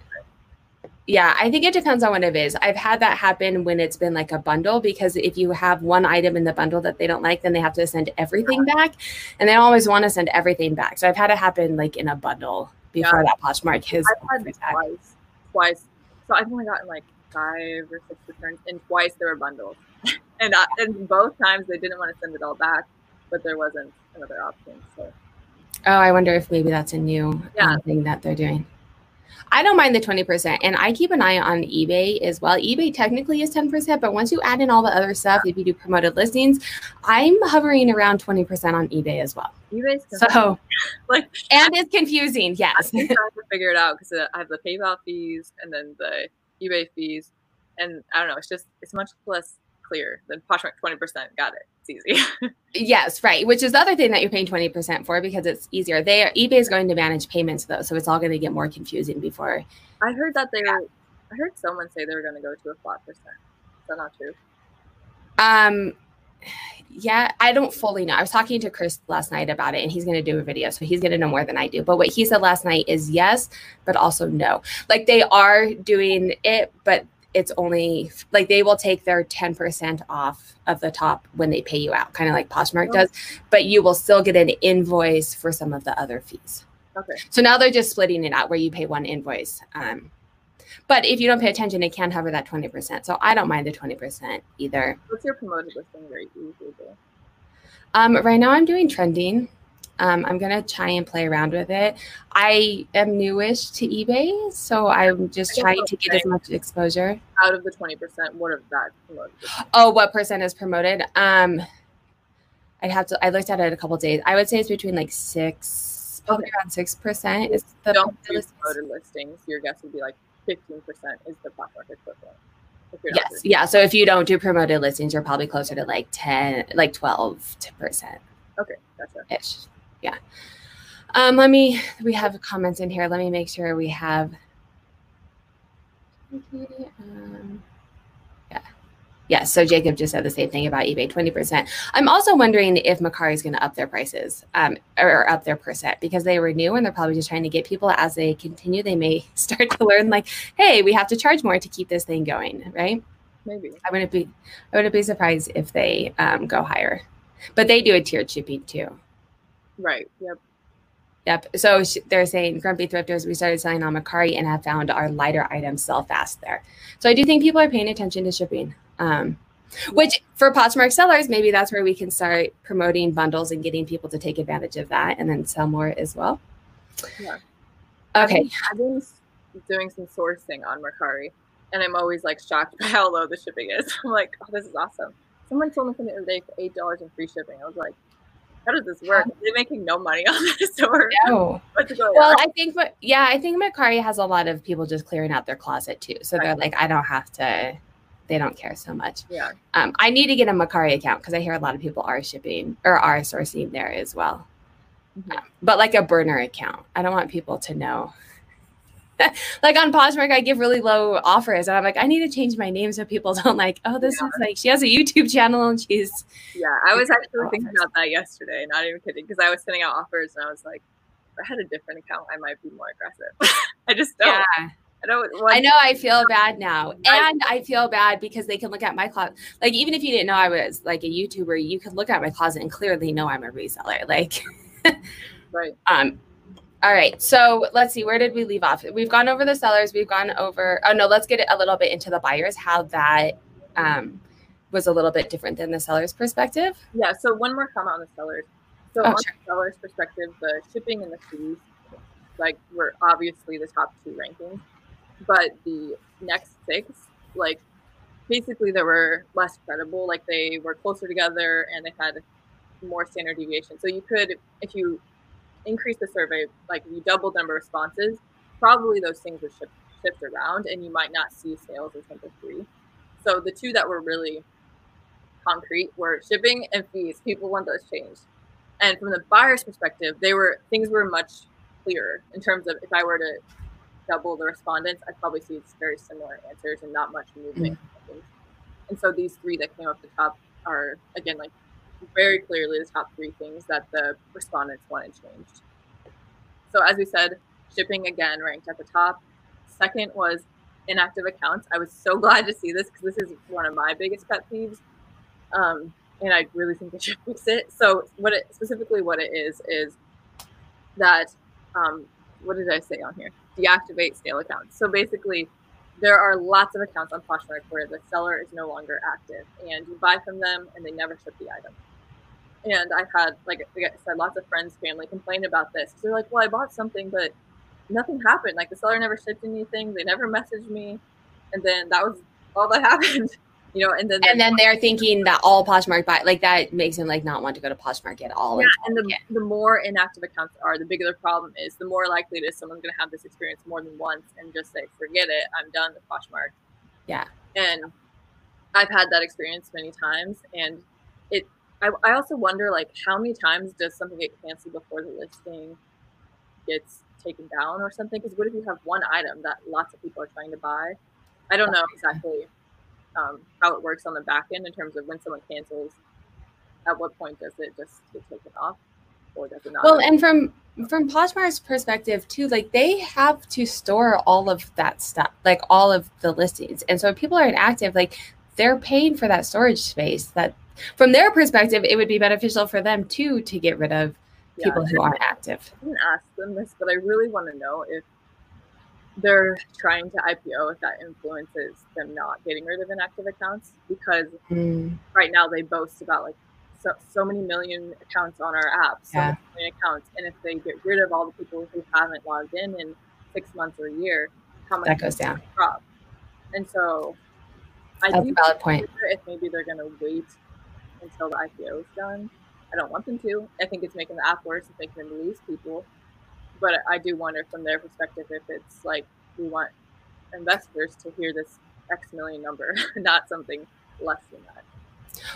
A: yeah, I think it depends on what it is. I've had that happen when it's been like a bundle because if you have one item in the bundle that they don't like, then they have to send everything back. And they always want to send everything back. So I've had it happen like in a bundle before yeah. that Poshmark has
B: I've had twice. Twice. So I've only gotten like five or six returns and twice there were bundles. And I, and both times they didn't want to send it all back, but there wasn't another option. So Oh,
A: I wonder if maybe that's a new um, yeah. thing that they're doing. I don't mind the 20%. And I keep an eye on eBay as well. eBay technically is 10%, but once you add in all the other stuff, if you do promoted listings, I'm hovering around 20% on eBay as well.
B: eBay's
A: so like and it's confusing, yes.
B: I'm trying to figure it out because uh, I have the PayPal fees and then the eBay fees. And I don't know, it's just it's much less clear than Poshmark 20%. Got it. It's easy.
A: yes, right. Which is the other thing that you're paying 20% for because it's easier. They are, eBay is going to manage payments though, so it's all going to get more confusing before.
B: I heard that they were I heard someone say they were going to go to a flat percent. Is that not true?
A: Um yeah, I don't fully know. I was talking to Chris last night about it and he's going to do a video. So he's going to know more than I do. But what he said last night is yes, but also no. Like they are doing it, but it's only like they will take their 10% off of the top when they pay you out, kind of like Poshmark oh. does, but you will still get an invoice for some of the other fees.
B: Okay.
A: So now they're just splitting it out where you pay one invoice. Um, but if you don't pay attention, it can hover that 20%. So I don't mind the 20% either.
B: What's your promoted listing rate usually do?
A: Um, right now I'm doing trending. Um, I'm gonna try and play around with it. I am newish to eBay, so I'm just trying to get as much exposure.
B: Out of the 20%, what of that promoted?
A: Oh, what percent is promoted? Um, I'd have to. I looked at it a couple days. I would say it's between like six, probably okay. around six percent. Is the
B: don't do promoted listings? Your guess would be like 15% is the Poshmark equivalent.
A: Yes, yeah. So if you don't do promoted listings, you're probably closer to like 10, like 12 percent.
B: Okay, gotcha.
A: Ish yeah. Um, let me, we have comments in here. Let me make sure we have. Um, yeah. Yeah. So Jacob just said the same thing about eBay 20%. I'm also wondering if Mercari is going to up their prices um, or up their percent because they were new and they're probably just trying to get people as they continue. They may start to learn, like, hey, we have to charge more to keep this thing going, right?
B: Maybe.
A: I wouldn't be, I wouldn't be surprised if they um, go higher, but they do a tiered shipping too.
B: Right. Yep.
A: Yep. So they're saying grumpy thrifters, we started selling on Mercari and have found our lighter items sell fast there. So I do think people are paying attention to shipping. Um, which for Poshmark sellers, maybe that's where we can start promoting bundles and getting people to take advantage of that and then sell more as well.
B: Yeah.
A: Okay.
B: I've been doing some sourcing on Mercari and I'm always like shocked by how low the shipping is. I'm like, oh, this is awesome. Someone told me the other day for eight dollars in free shipping. I was like, how does this work? They're they making no money on this or
A: no? well, on? I think, but yeah, I think Mercari has a lot of people just clearing out their closet too. So right. they're like, I don't have to. They don't care so much.
B: Yeah.
A: Um, I need to get a Mercari account because I hear a lot of people are shipping or are sourcing there as well. Mm-hmm. Um, but like a burner account, I don't want people to know like on Poshmark, I give really low offers, and I'm like, I need to change my name so people don't like, oh, this yeah. is like she has a YouTube channel and she's.
B: Yeah, I was actually thinking about that yesterday. Not even kidding, because I was sending out offers and I was like, if I had a different account, I might be more aggressive. I just don't.
A: Yeah.
B: I don't.
A: I know. I feel bad now, and I, I feel bad because they can look at my closet. Like even if you didn't know I was like a YouTuber, you could look at my closet and clearly know I'm a reseller. Like,
B: right.
A: Um. All right. So let's see. Where did we leave off? We've gone over the sellers. We've gone over. Oh no. Let's get a little bit into the buyers. How that um was a little bit different than the seller's perspective.
B: Yeah. So one more comment on the sellers. So oh, on sure. the seller's perspective, the shipping and the fees, like were obviously the top two rankings but the next six, like basically they were less credible. Like they were closer together and they had more standard deviation. So you could, if you increase the survey, like you double the number of responses, probably those things would shift, shift around and you might not see sales as number three. So the two that were really concrete were shipping and fees. People want those changed. And from the buyer's perspective, they were things were much clearer in terms of if I were to double the respondents, I'd probably see very similar answers and not much movement. Mm-hmm. And so these three that came up the top are again like very clearly the top three things that the respondents wanted changed. So as we said, shipping again ranked at the top. Second was inactive accounts. I was so glad to see this because this is one of my biggest pet peeves. Um, and I really think they should fix it. So what it specifically what it is is that um, what did I say on here? Deactivate stale accounts. So basically, there are lots of accounts on Poshmark where the seller is no longer active, and you buy from them and they never ship the item. And I've had, like I said, lots of friends, family complain about this. They're like, "Well, I bought something, but nothing happened. Like the seller never shipped anything. They never messaged me, and then that was all that happened." you know, and then
A: and then they're thinking that all Poshmark buy like that makes them like not want to go to Poshmark at all.
B: Yeah, and the, the more inactive accounts are, the bigger the problem is. The more likely it is someone's going to have this experience more than once and just say, "Forget it, I'm done with Poshmark."
A: Yeah,
B: and I've had that experience many times, and it. I, I also wonder like how many times does something get canceled before the listing gets taken down or something? Because what if you have one item that lots of people are trying to buy? I don't know exactly um, how it works on the back end in terms of when someone cancels, at what point does it just get taken off, or does it not?
A: Well, and from from Poshmark's perspective too, like they have to store all of that stuff, like all of the listings, and so if people are inactive, like they're paying for that storage space. That from their perspective, it would be beneficial for them too to get rid of people yeah, who aren't active.
B: I didn't ask them this, but I really want to know if they're trying to IPO if that influences them not getting rid of inactive accounts because mm. right now they boast about like so, so many million accounts on our app, so yeah. many accounts, and if they get rid of all the people who haven't logged in in six months or a year, how much
A: that goes down?
B: Drop. And so,
A: I That's do a valid point.
B: If maybe they're going to wait until the IPO is done, I don't want them to. I think it's making the app worse. It's making them lose people but I do wonder from their perspective if it's like we want investors to hear this X million number, not something less than that.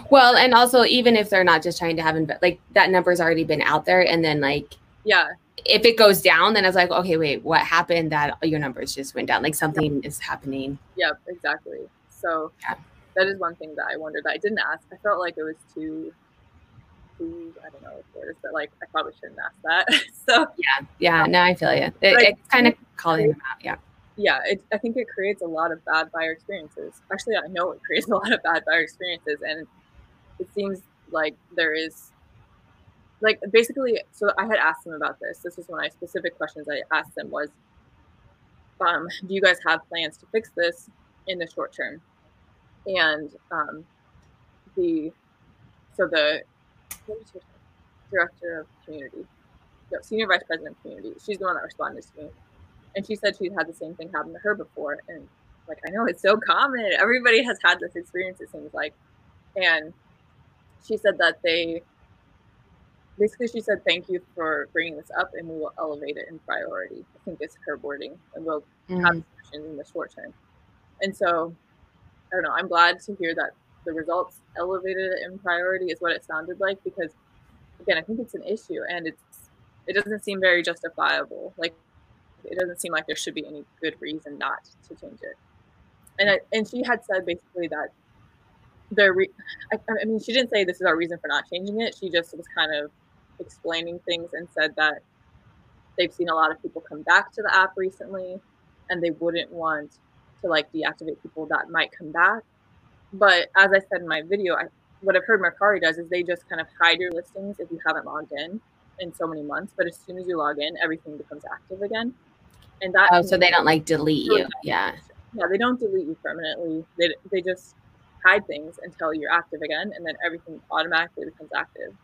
A: Well, and also even if they're not just trying to have inv- like that number's already been out there, and then like
B: yeah,
A: if it goes down, then it's like okay, wait, what happened that your numbers just went down? Like something is happening.
B: Yep, exactly. So yeah. That is one thing that I wondered that I didn't ask. I felt like it was too I don't know what words, but like I probably shouldn't ask that. so
A: yeah, yeah, no, I feel you. It, it's kind of calling them out. Yeah.
B: Yeah, it, I think it creates a lot of bad buyer experiences. Actually, I know it creates a lot of bad buyer experiences, and it seems like there is, like, basically. So I had asked them about this. This was one of my specific questions I asked them was, um, "Do you guys have plans to fix this in the short term?" And um, the so the director of community, no, senior vice president of community. She's the one that responded to me, and she said she'd had the same thing happen to her before. And like, I know it's so common. Everybody has had this experience. It seems like, and she said that they basically she said thank you for bringing this up and we will elevate it in priority i think it's her wording and we'll mm-hmm. have discussions in the short term and so i don't know i'm glad to hear that the results elevated in priority is what it sounded like because again i think it's an issue and it's it doesn't seem very justifiable. Like it doesn't seem like there should be any good reason not to change it. And I, and she had said basically that the re- I, I mean she didn't say this is our reason for not changing it. She just was kind of explaining things and said that they've seen a lot of people come back to the app recently and they wouldn't want to like deactivate people that might come back. But as I said in my video, I, what I've heard Mercari does is they just kind of hide your listings if you haven't logged in in so many months. But as soon as you log in, everything becomes active again.
A: And that oh, so they don't like delete you. Yeah.
B: Yeah, they don't delete you permanently. They they just hide things until you're active again, and then everything automatically becomes active.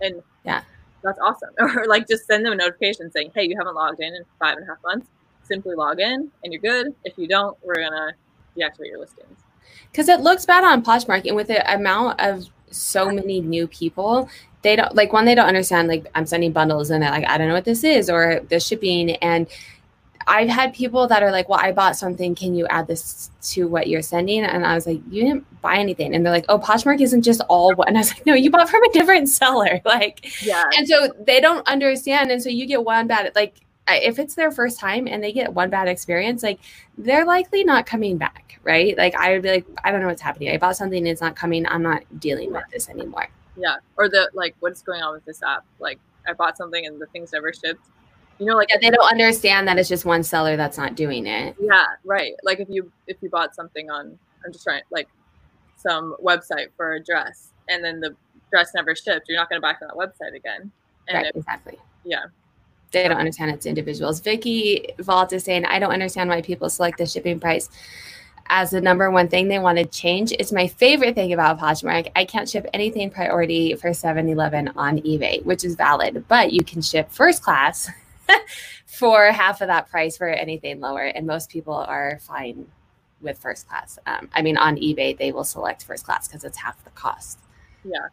B: And
A: yeah,
B: that's awesome. or like just send them a notification saying, "Hey, you haven't logged in in five and a half months. Simply log in, and you're good. If you don't, we're gonna deactivate your listings."
A: Because it looks bad on Poshmark, and with the amount of so many new people, they don't like one. They don't understand. Like I'm sending bundles, and they're like, "I don't know what this is," or the shipping and I've had people that are like, well, I bought something. Can you add this to what you're sending? And I was like, you didn't buy anything. And they're like, oh, Poshmark isn't just all one. And I was like, no, you bought from a different seller. Like,
B: yeah.
A: And so they don't understand. And so you get one bad, like, if it's their first time and they get one bad experience, like they're likely not coming back, right? Like I would be like, I don't know what's happening. I bought something, it's not coming. I'm not dealing with this anymore.
B: Yeah. Or the like, what's going on with this app? Like I bought something and the thing's never shipped you know like
A: yeah, they don't understand that it's just one seller that's not doing it
B: yeah right like if you if you bought something on i'm just trying like some website for a dress and then the dress never shipped you're not going to buy from that website again
A: and right, if, exactly
B: yeah
A: they don't understand it's individuals vicky vault is saying i don't understand why people select the shipping price as the number one thing they want to change. It's my favorite thing about Poshmark. I can't ship anything priority for 7 Eleven on eBay, which is valid, but you can ship first class for half of that price for anything lower. And most people are fine with first class. Um, I mean, on eBay, they will select first class because it's half the cost.
B: Yeah.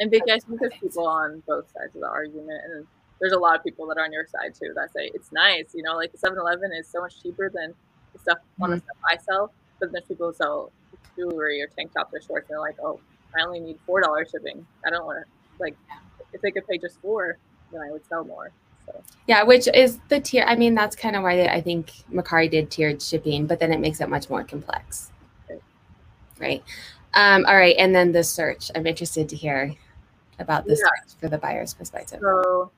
B: And big guys, think there's people on both sides of the argument. And there's a lot of people that are on your side too that say it's nice. You know, like the 7 Eleven is so much cheaper than the stuff mm-hmm. on the stuff I sell. But then people sell jewelry or tank tops or shorts. And they're like, oh, I only need $4 shipping. I don't want to, like, if they could pay just four, then I would sell more.
A: So. Yeah, which is the tier. I mean, that's kind of why I think Mercari did tiered shipping, but then it makes it much more complex. Right. right. Um, all right. And then the search. I'm interested to hear about the yeah. search for the buyer's perspective.
B: So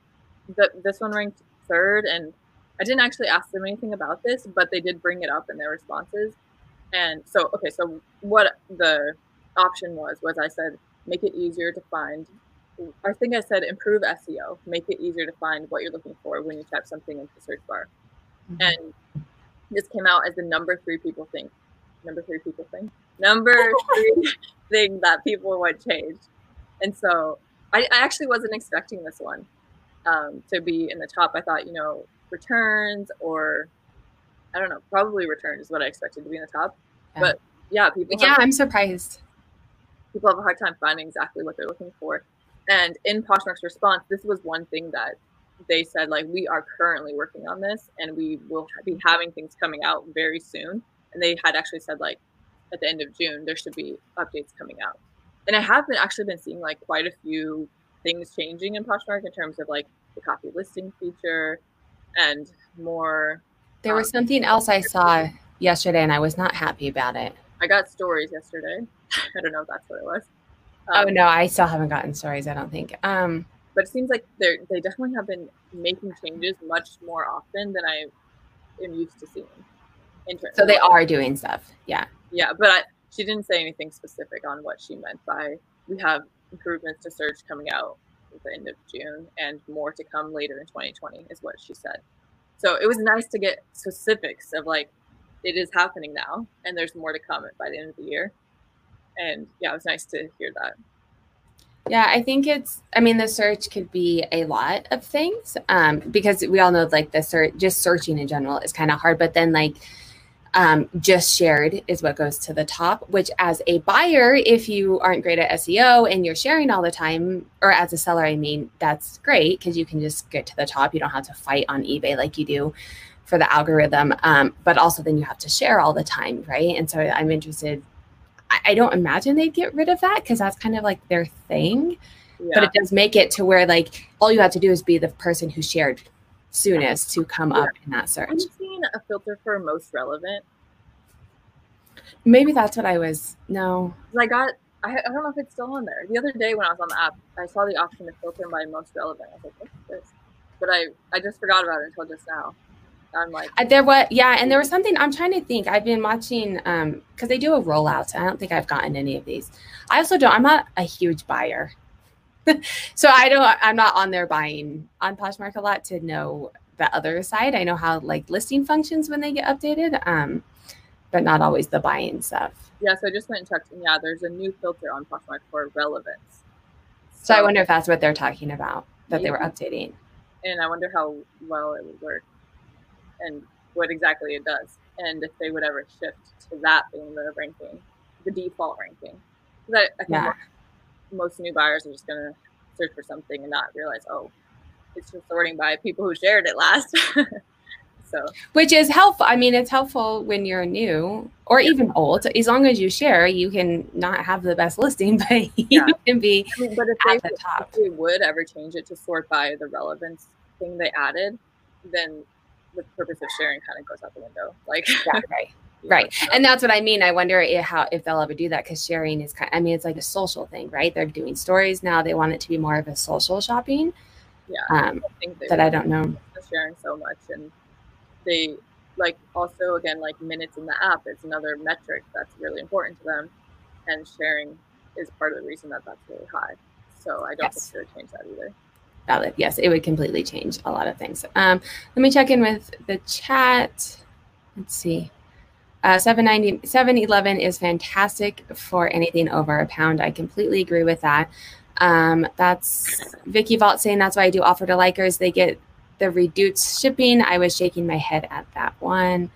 B: the, this one ranked third. And I didn't actually ask them anything about this, but they did bring it up in their responses. And so, okay, so what the option was, was I said, make it easier to find I think I said improve SEO, make it easier to find what you're looking for when you type something into the search bar. Mm-hmm. And this came out as the number three people think. Number three people think. Number three thing that people would change. And so I, I actually wasn't expecting this one um, to be in the top. I thought, you know, returns or I don't know, probably returns is what I expected to be in the top. Yeah. But yeah, people.
A: Yeah, I'm surprised.
B: People have a hard time finding exactly what they're looking for. And in Poshmark's response, this was one thing that they said, like, we are currently working on this and we will be having things coming out very soon. And they had actually said, like, at the end of June, there should be updates coming out. And I have been actually been seeing like quite a few things changing in Poshmark in terms of like the copy listing feature and more.
A: There was um, something else I saw yesterday and I was not happy about it.
B: I got stories yesterday. I don't know if that's what it was.
A: Oh, um, oh no, I still haven't gotten stories. I don't think. Um,
B: but it seems like they they definitely have been making changes much more often than I am used to seeing.
A: so they are doing stuff. Yeah.
B: Yeah, but I, she didn't say anything specific on what she meant by we have improvements to search coming out at the end of June and more to come later in 2020 is what she said. So it was nice to get specifics of like it is happening now and there's more to come by the end of the year and yeah, it was nice to hear that.
A: Yeah, I think it's, I mean, the search could be a lot of things um, because we all know like the search, just searching in general is kind of hard. But then, like, um, just shared is what goes to the top, which as a buyer, if you aren't great at SEO and you're sharing all the time, or as a seller, I mean, that's great because you can just get to the top. You don't have to fight on eBay like you do for the algorithm. Um, but also, then you have to share all the time, right? And so I'm interested I don't imagine they'd get rid of that because that's kind of like their thing. Yeah. But it does make it to where like all you have to do is be the person who shared soonest to come yeah. up in that search.
B: Have you seen a filter for most relevant?
A: Maybe that's what I was. No,
B: I got. I, I don't know if it's still on there. The other day when I was on the app, I saw the option to filter by most relevant. I was like, "What's this?" But I I just forgot about it until just now. I'm like
A: Uh, There was yeah, and there was something I'm trying to think. I've been watching um because they do a rollout. So I don't think I've gotten any of these. I also don't. I'm not a huge buyer, so I don't. I'm not on there buying on Poshmark a lot to know the other side. I know how like listing functions when they get updated, um, but not always the buying stuff.
B: yeah. So I just went and checked, and yeah, there's a new filter on Poshmark for relevance.
A: So I wonder if that's what they're talking about that they were updating.
B: and I wonder how well it would work, and what exactly it does, and if they would ever shift to that being the ranking, the default ranking. Because I, I think
A: Yeah.
B: Most new buyers are just gonna search for something and not realize, oh, it's just sorting by people who shared it last. so
A: which is helpful. I mean, it's helpful when you're new or even old. As long as you share, you can not have the best listing, but you
B: Yeah.
A: can be
B: I mean, but if
A: at
B: they,
A: the top.
B: if they would ever change it to sort by the relevance thing they added, then the purpose of sharing kind of goes out the window. Like,
A: Yeah, right, right. And that's what I mean. I wonder if, how if they'll ever do that because sharing is kind. I mean, it's like a social thing, right? They're doing stories now. They want it to be more of a social shopping.
B: yeah,
A: Um,
B: I
A: that. I don't know.
B: Sharing so much and they like also again like minutes in the app is another metric that's really important to them and sharing is part of the reason that that's really high so i don't
A: Yes.
B: think they would change that either
A: Valid. Yes, it would completely change a lot of things. Um, let me check in with the chat. Let's see. Uh, 790 711 is fantastic for anything over a pound. I completely agree with that. Um, that's Vicky Vault saying that's why I do offer to likers. They get the reduced shipping. I was shaking my head at that one.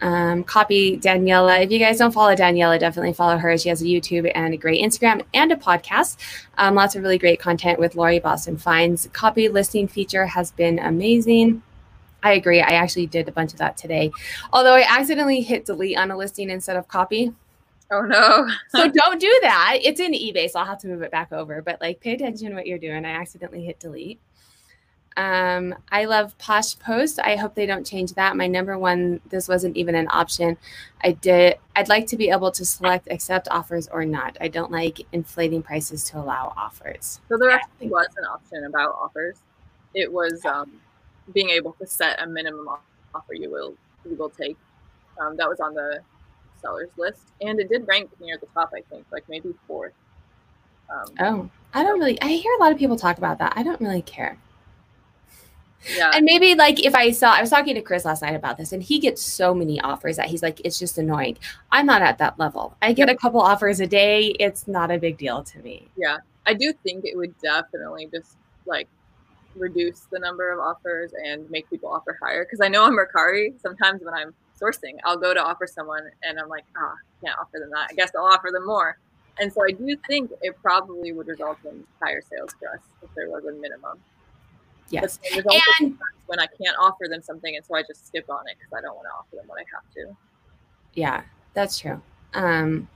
A: Um, copy Daniela. If you guys don't follow Daniela, definitely follow her. She has a YouTube and a great Instagram and a podcast. Um, lots of really great content with Lori Boston Finds. Copy listing feature has been amazing. I agree. I actually did a bunch of that today. Although I accidentally hit delete on a listing instead of copy.
B: oh no
A: So don't do that. It's in eBay, so I'll have to move it back over. But like pay attention to what you're doing. I accidentally hit delete. Um, I love Posh Post. I hope they don't change that. My number one, this wasn't even an option. I did I'd like to be able to select accept offers or not. I don't like inflating prices to allow offers.
B: so there actually was an option about offers it was um, being able to set a minimum offer you will you will take um, that was on the sellers list and it did rank near the top i think like maybe fourth um,
A: Oh, I don't really I hear a lot of people talk about that. I don't really care.
B: yeah
A: And maybe like if I saw, I was talking to Chris last night about this, and he gets so many offers that he's like, it's just annoying. I'm not at that level. I get a couple offers a day. It's not a big deal to me. Yeah.
B: I do think it would definitely just like reduce the number of offers and make people offer higher. Because I know on Mercari, sometimes when I'm sourcing, I'll go to offer someone and I'm like, ah, can't offer them that. I guess I'll offer them more. And so I do think it probably would result in higher sales for us if there was a minimum.
A: Yes.
B: But there's also
A: And
B: when I can't offer them something, and so I just skip on it because I don't want to offer them what I have to.
A: yeah, that's true. Um,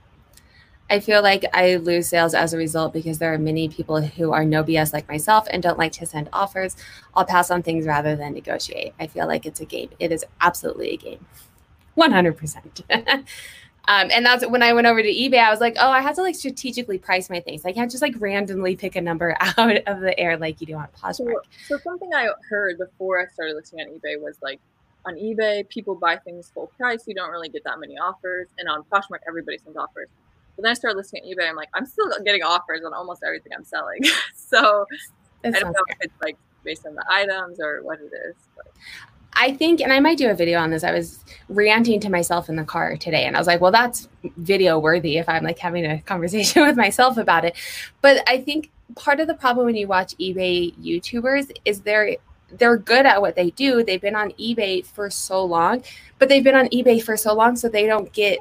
A: I feel like I lose sales as a result because there are many people who are no BS like myself and don't like to send offers. I'll pass on things rather than negotiate. I feel like it's a game. It is absolutely a game. 100%. Um, and that's when I went over to eBay. I was like, oh, I have to like strategically price my things. I can't just like randomly pick a number out of the air like you do on
B: So,
A: Poshmark.
B: so something I heard before I started listing on eBay was like, on eBay, people buy things full price. You don't really get that many offers, and on Poshmark, everybody sends offers. But then I started listing on eBay. I'm like, I'm still getting offers on almost everything I'm selling. so
A: That's
B: I don't know
A: fair.
B: if it's like based on the items or what it is. But
A: I think, and I might do a video on this. I was ranting to myself in the car today, and I was like, well, that's video worthy if I'm like having a conversation with myself about it. But I think part of the problem when you watch eBay YouTubers is they're they're good at what they do. They've been on eBay for so long, but they've been on eBay for so long, so they don't get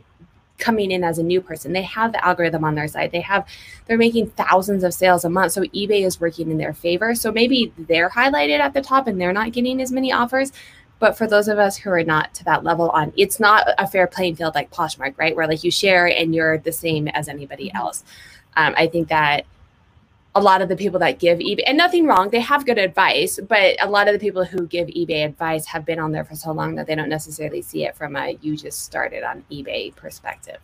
A: coming in as a new person. They have the algorithm on their side. They have they're making thousands of sales a month. So eBay is working in their favor. So maybe they're highlighted at the top and they're not getting as many offers. But for those of us who are not to that level on, it's not a fair playing field like Poshmark, right? Where like you share and you're the same as anybody else. Um, I think that a lot of the people that give eBay, and nothing wrong, they have good advice, but a lot of the people who give eBay advice have been on there for so long that they don't necessarily see it from a you just started on eBay perspective.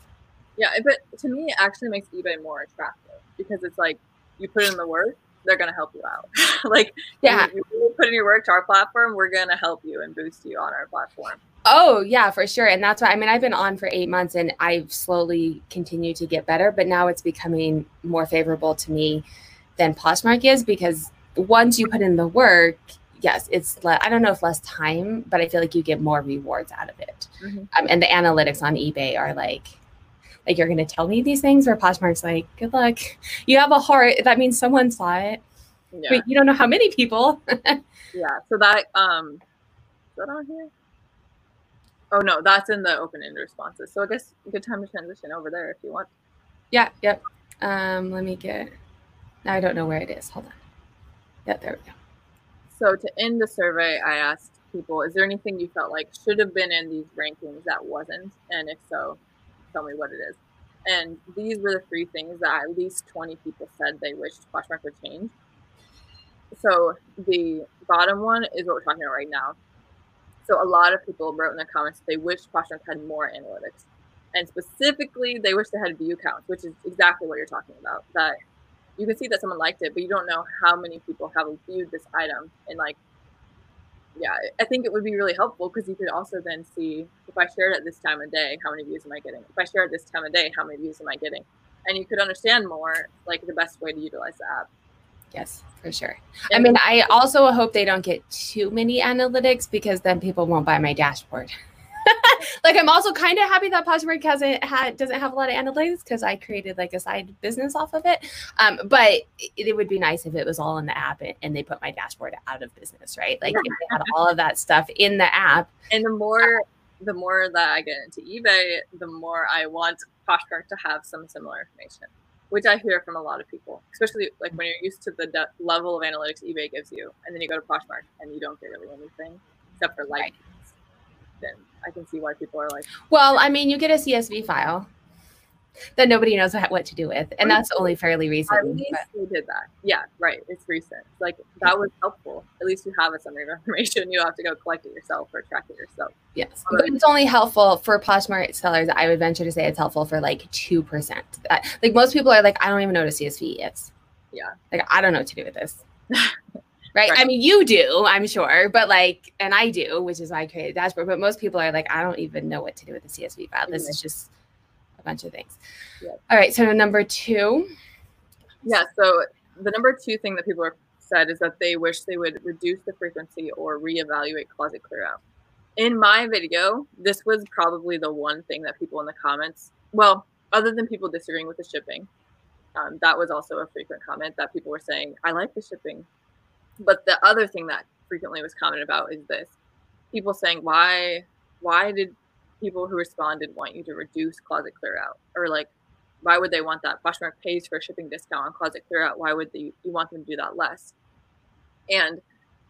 B: yeah, but to me, it actually makes eBay more attractive because it's like you put in the work, they're going to help you out. like,
A: yeah,
B: you, you put in your work to our platform, we're going to help you and boost you on our platform.
A: Oh, yeah, for sure. And that's why I mean, I've been on for eight months and I've slowly continued to get better, but now it's becoming more favorable to me than Poshmark is because once you put in the work, yes, it's le- I don't know if less time, but I feel like you get more rewards out of it. Mm-hmm. Um, and the analytics on eBay are like, like you're going to tell me these things, where Poshmark's like, good luck. You have a heart. That means someone saw it. Yeah. But you don't know how many people.
B: yeah. So that um, is that on here? Oh no, that's in the open-ended responses. So I guess good time to transition over there if you want.
A: Yeah. Yep. Um, let me get. I don't know where it is. Hold on. Yeah, there we go.
B: So to end the survey, I asked people, is there anything you felt like should have been in these rankings that wasn't? And if so, tell me what it is. And these were the three things that at least 20 people said they wished Poshmark would change. So the bottom one is what we're talking about right now. So a lot of people wrote in the comments they wish Poshmark had more analytics. And specifically, they wish they had view counts, which is exactly what you're talking about. That you can see that someone liked it, but you don't know how many people have viewed this item. And like, yeah, I think it would be really helpful because you could also then see if I share it at this time of day, how many views am I getting? If I share it this time of day, how many views am I getting? And you could understand more like the best way to utilize the app.
A: Yes, for sure. And I mean, I also hope they don't get too many analytics because then people won't buy my dashboard. like I'm also kind of happy that Poshmark hasn't had doesn't have a lot of analytics because I created like a side business off of it. Um, but it, it, would be nice if it was all in the app and, and, they put my dashboard out of business, right? Like if they had all of that stuff in the app.
B: And the more the more that I get into eBay, the more I want Poshmark to have some similar information, which I hear from a lot of people, especially like when you're used to the de- level of analytics eBay gives you, and then you go to Poshmark and you don't get really anything except for like. Right. Then I can see why people are like.
A: Well, I mean, you get a CSV file that nobody knows what to do with, and that's only fairly recent.
B: At least we did that. Yeah, right. It's recent. Like that was helpful. At least you have a summary of information. You have to go collect it yourself or track it yourself.
A: Yes, but it's only helpful for Poshmark sellers. I would venture to say it's helpful for like two percent. Uh, like most people are like, I don't even know what a CSV is.
B: Yeah.
A: Like I don't know what to do with this. right? right? I mean, you do, I'm sure, but like, and I do, which is why I created a dashboard. But most people are like, I don't even know what to do with the CSV file. This is just a bunch of things. Yep. All right. So number two.
B: Yeah. So the number two thing that people have said is that they wish they would reduce the frequency or reevaluate closet clear out. In my video, this was probably the one thing that people in the comments, well, other than people disagreeing with the shipping, um, that was also a frequent comment that people were saying, I like the shipping. But the other thing that frequently was commented about is this people saying, why, why did people who responded want you to reduce closet clear out? Or like, why would they want that? Poshmark pays for a shipping discount on closet clear out. Why would they, you want them to do that less? And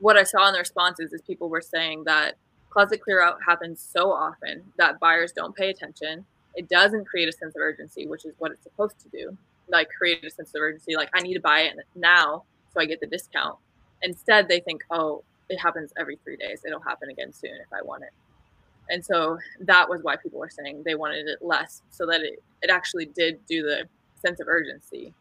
B: what I saw in the responses is people were saying that closet clear out happens so often that buyers don't pay attention. It doesn't create a sense of urgency, which is what it's supposed to do. Like create a sense of urgency, like I need to buy it now so I get the discount. Instead, they think, oh, it happens every three days. It'll happen again soon if I want it. And so that was why people were saying they wanted it less so that it, it actually did do the sense of urgency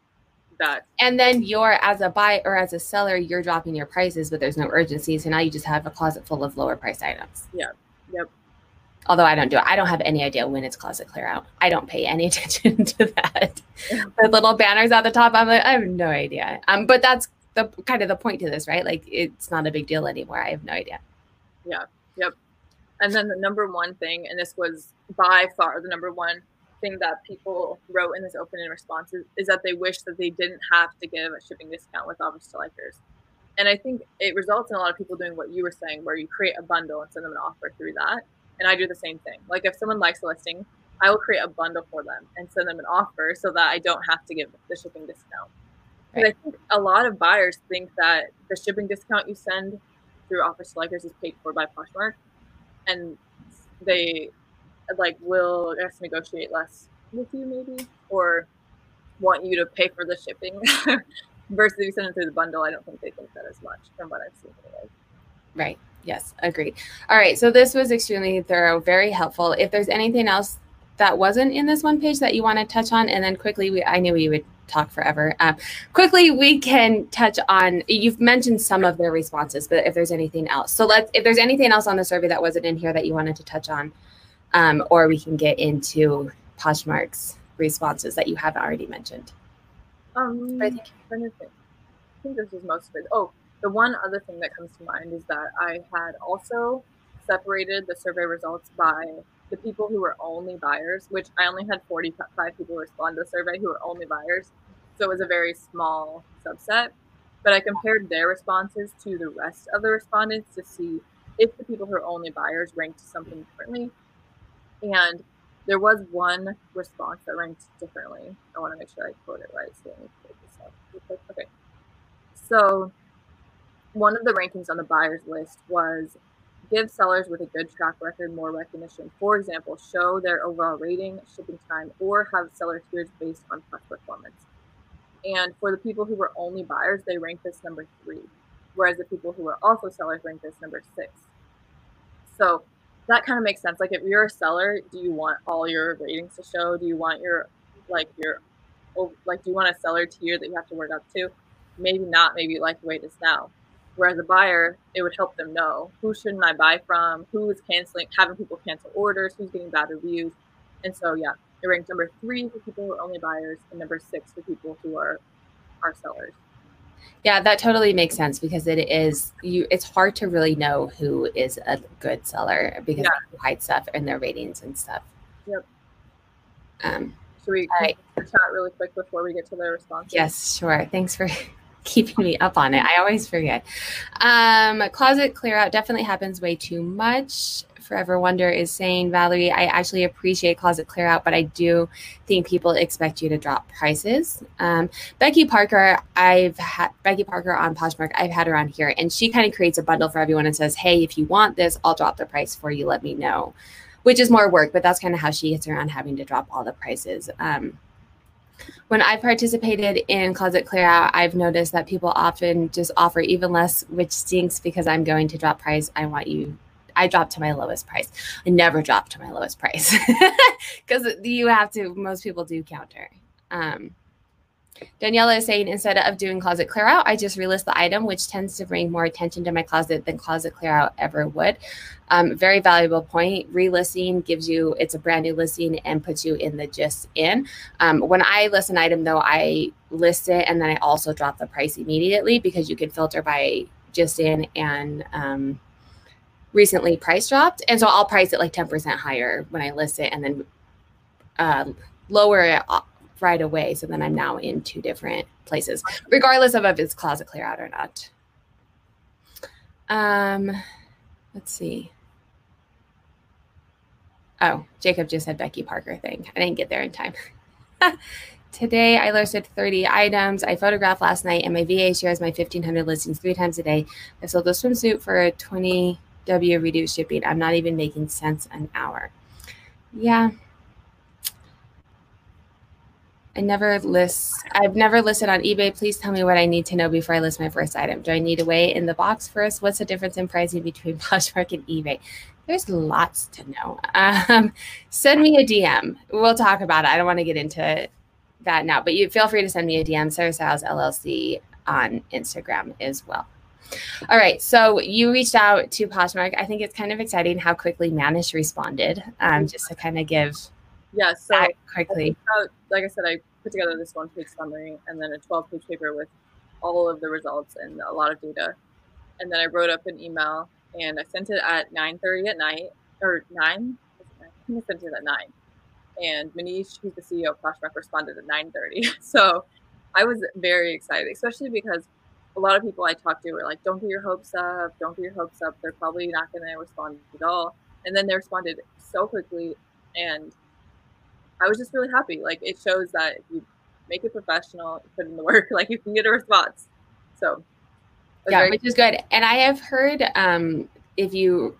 B: that
A: and then you're as a buyer or as a seller you're dropping your prices but there's no urgency. So now you just have a closet full of lower price items.
B: Yeah. Yep.
A: Although i don't do it. I don't have any idea when it's closet clear out. I don't pay any attention to that. The little banners at the top i'm like i have no idea. Um but that's the kind of the point to this, right? Like it's not a big deal anymore. I have no idea.
B: Yeah. Yep. And then the number one thing, and this was by far the number one thing that people wrote in this open in responses is that they wish that they didn't have to give a shipping discount with offers to likers. And I think it results in a lot of people doing what you were saying, where you create a bundle and send them an offer through that. And I do the same thing. Like if someone likes a listing, I will create a bundle for them and send them an offer so that I don't have to give the shipping discount. Right. I think a lot of buyers think that the shipping discount you send through to Likers is paid for by Poshmark, and they like will I guess negotiate less with you maybe, or want you to pay for the shipping. Versus if you send it through the bundle, I don't think they think that as much from what I've seen. Anyway.
A: Right. Yes, agreed. All right. So this was extremely thorough, very helpful. If there's anything else that wasn't in this one page that you want to touch on, and then quickly, we I knew we would talk forever. Um, quickly, we can touch on. You've mentioned some of their responses, but if there's anything else, so let's. If there's anything else on the survey that wasn't in here that you wanted to touch on, um, or we can get into Poshmark's responses that you haven't already mentioned.
B: Um, I think, I think this is most of it. Oh, the one other thing that comes to mind is that I had also separated the survey results by the people who were only buyers, which I only had 45 people respond to the survey who were only buyers. So it was a very small subset. But I compared their responses to the rest of the respondents to see if the people who are only buyers ranked something differently. And there was one response that ranked differently. I want to make sure I quote it right. So let me this up. Okay. So one of the rankings on the buyers list was give sellers with a good track record more recognition. For example, show their overall rating, shipping time, or have seller tiers based on plus performance. And for the people who were only buyers, they ranked this number three, whereas the people who were also sellers ranked this number six. So that kind of makes sense. Like if you're a seller, do you want all your ratings to show? Do you want your like your oh, like do you want a seller tier that you have to work up to? Maybe not. Maybe you like the way it is now. Whereas a buyer, it would help them know who shouldn't I buy from, who is canceling, having people cancel orders, who's getting bad reviews. And so, yeah, it ranked number three for people who are only buyers and number six for people who are are sellers.
A: Yeah, that totally makes sense because it is you. It's hard to really know who is a good seller because yeah. they hide stuff in their ratings and stuff.
B: Yep. Um, Should we right. chat really quick before we get to the response?
A: Yes, sure. Thanks for keeping me up on it. I always forget. Um, closet clear out definitely happens way too much. Forever Wonder is saying, Valerie, I actually appreciate closet clear out, but I do think people expect you to drop prices. Um, Becky Parker, I've had Becky Parker on Poshmark. I've had her on here, and she kind of creates a bundle for everyone and says, Hey, if you want this, I'll drop the price for you. Let me know, which is more work, but that's kind of how she gets around having to drop all the prices. Um, when I've participated in closet clear out, I've noticed that people often just offer even less, which stinks because I'm going to drop price. I want you. I drop to my lowest price. I never drop to my lowest price because you have to. Most people do counter. Um, Daniela is saying instead of doing closet clear out, I just relist the item, which tends to bring more attention to my closet than closet clear out ever would. Um, very valuable point. Relisting gives you it's a brand new listing and puts you in the just in. Um, when I list an item though, I list it and then I also drop the price immediately because you can filter by just in and um, recently price dropped, and so I'll price it like ten percent higher when I list it and then uh, lower it right away. So then I'm now in two different places, regardless of if it's closet clear out or not. Um, let's see. Oh, Jacob just said Becky Parker thing. I didn't get there in time. Today, I listed 30 items. I photographed last night, and my VA shares my 1,500 listings three times a day. I sold a swimsuit for a 20 W reduced shipping. I'm not even making cents an hour. Yeah, I never list. I've never listed on eBay. Please tell me what I need to know before I list my first item. Do I need to weigh in the box first? What's the difference in pricing between Poshmark and eBay? There's lots to know. Um, send me a DM. We'll talk about it. I don't want to get into that now, but you feel free to send me a DM. Sarah Styles LLC on Instagram as well. All right, so you reached out to Poshmark. I think it's kind of exciting how quickly Manish responded. Um, just to kind of give
B: yeah, so
A: quickly.
B: like I said, I put together this one page summary and then a 12 page paper with all of the results and a lot of data. And then I wrote up an email and I sent it at 9:30 at night or 9. I think I sent it at 9. And Manish, who's the CEO of Poshmark, responded at 9:30. So I was very excited, especially because a lot of people I talked to were like, "Don't get your hopes up. Don't get your hopes up. They're probably not going to respond at all." And then they responded so quickly, and I was just really happy. Like it shows that if you make it professional, put in the work, like you can get a response. So
A: yeah, very- which is good. And I have heard um, if you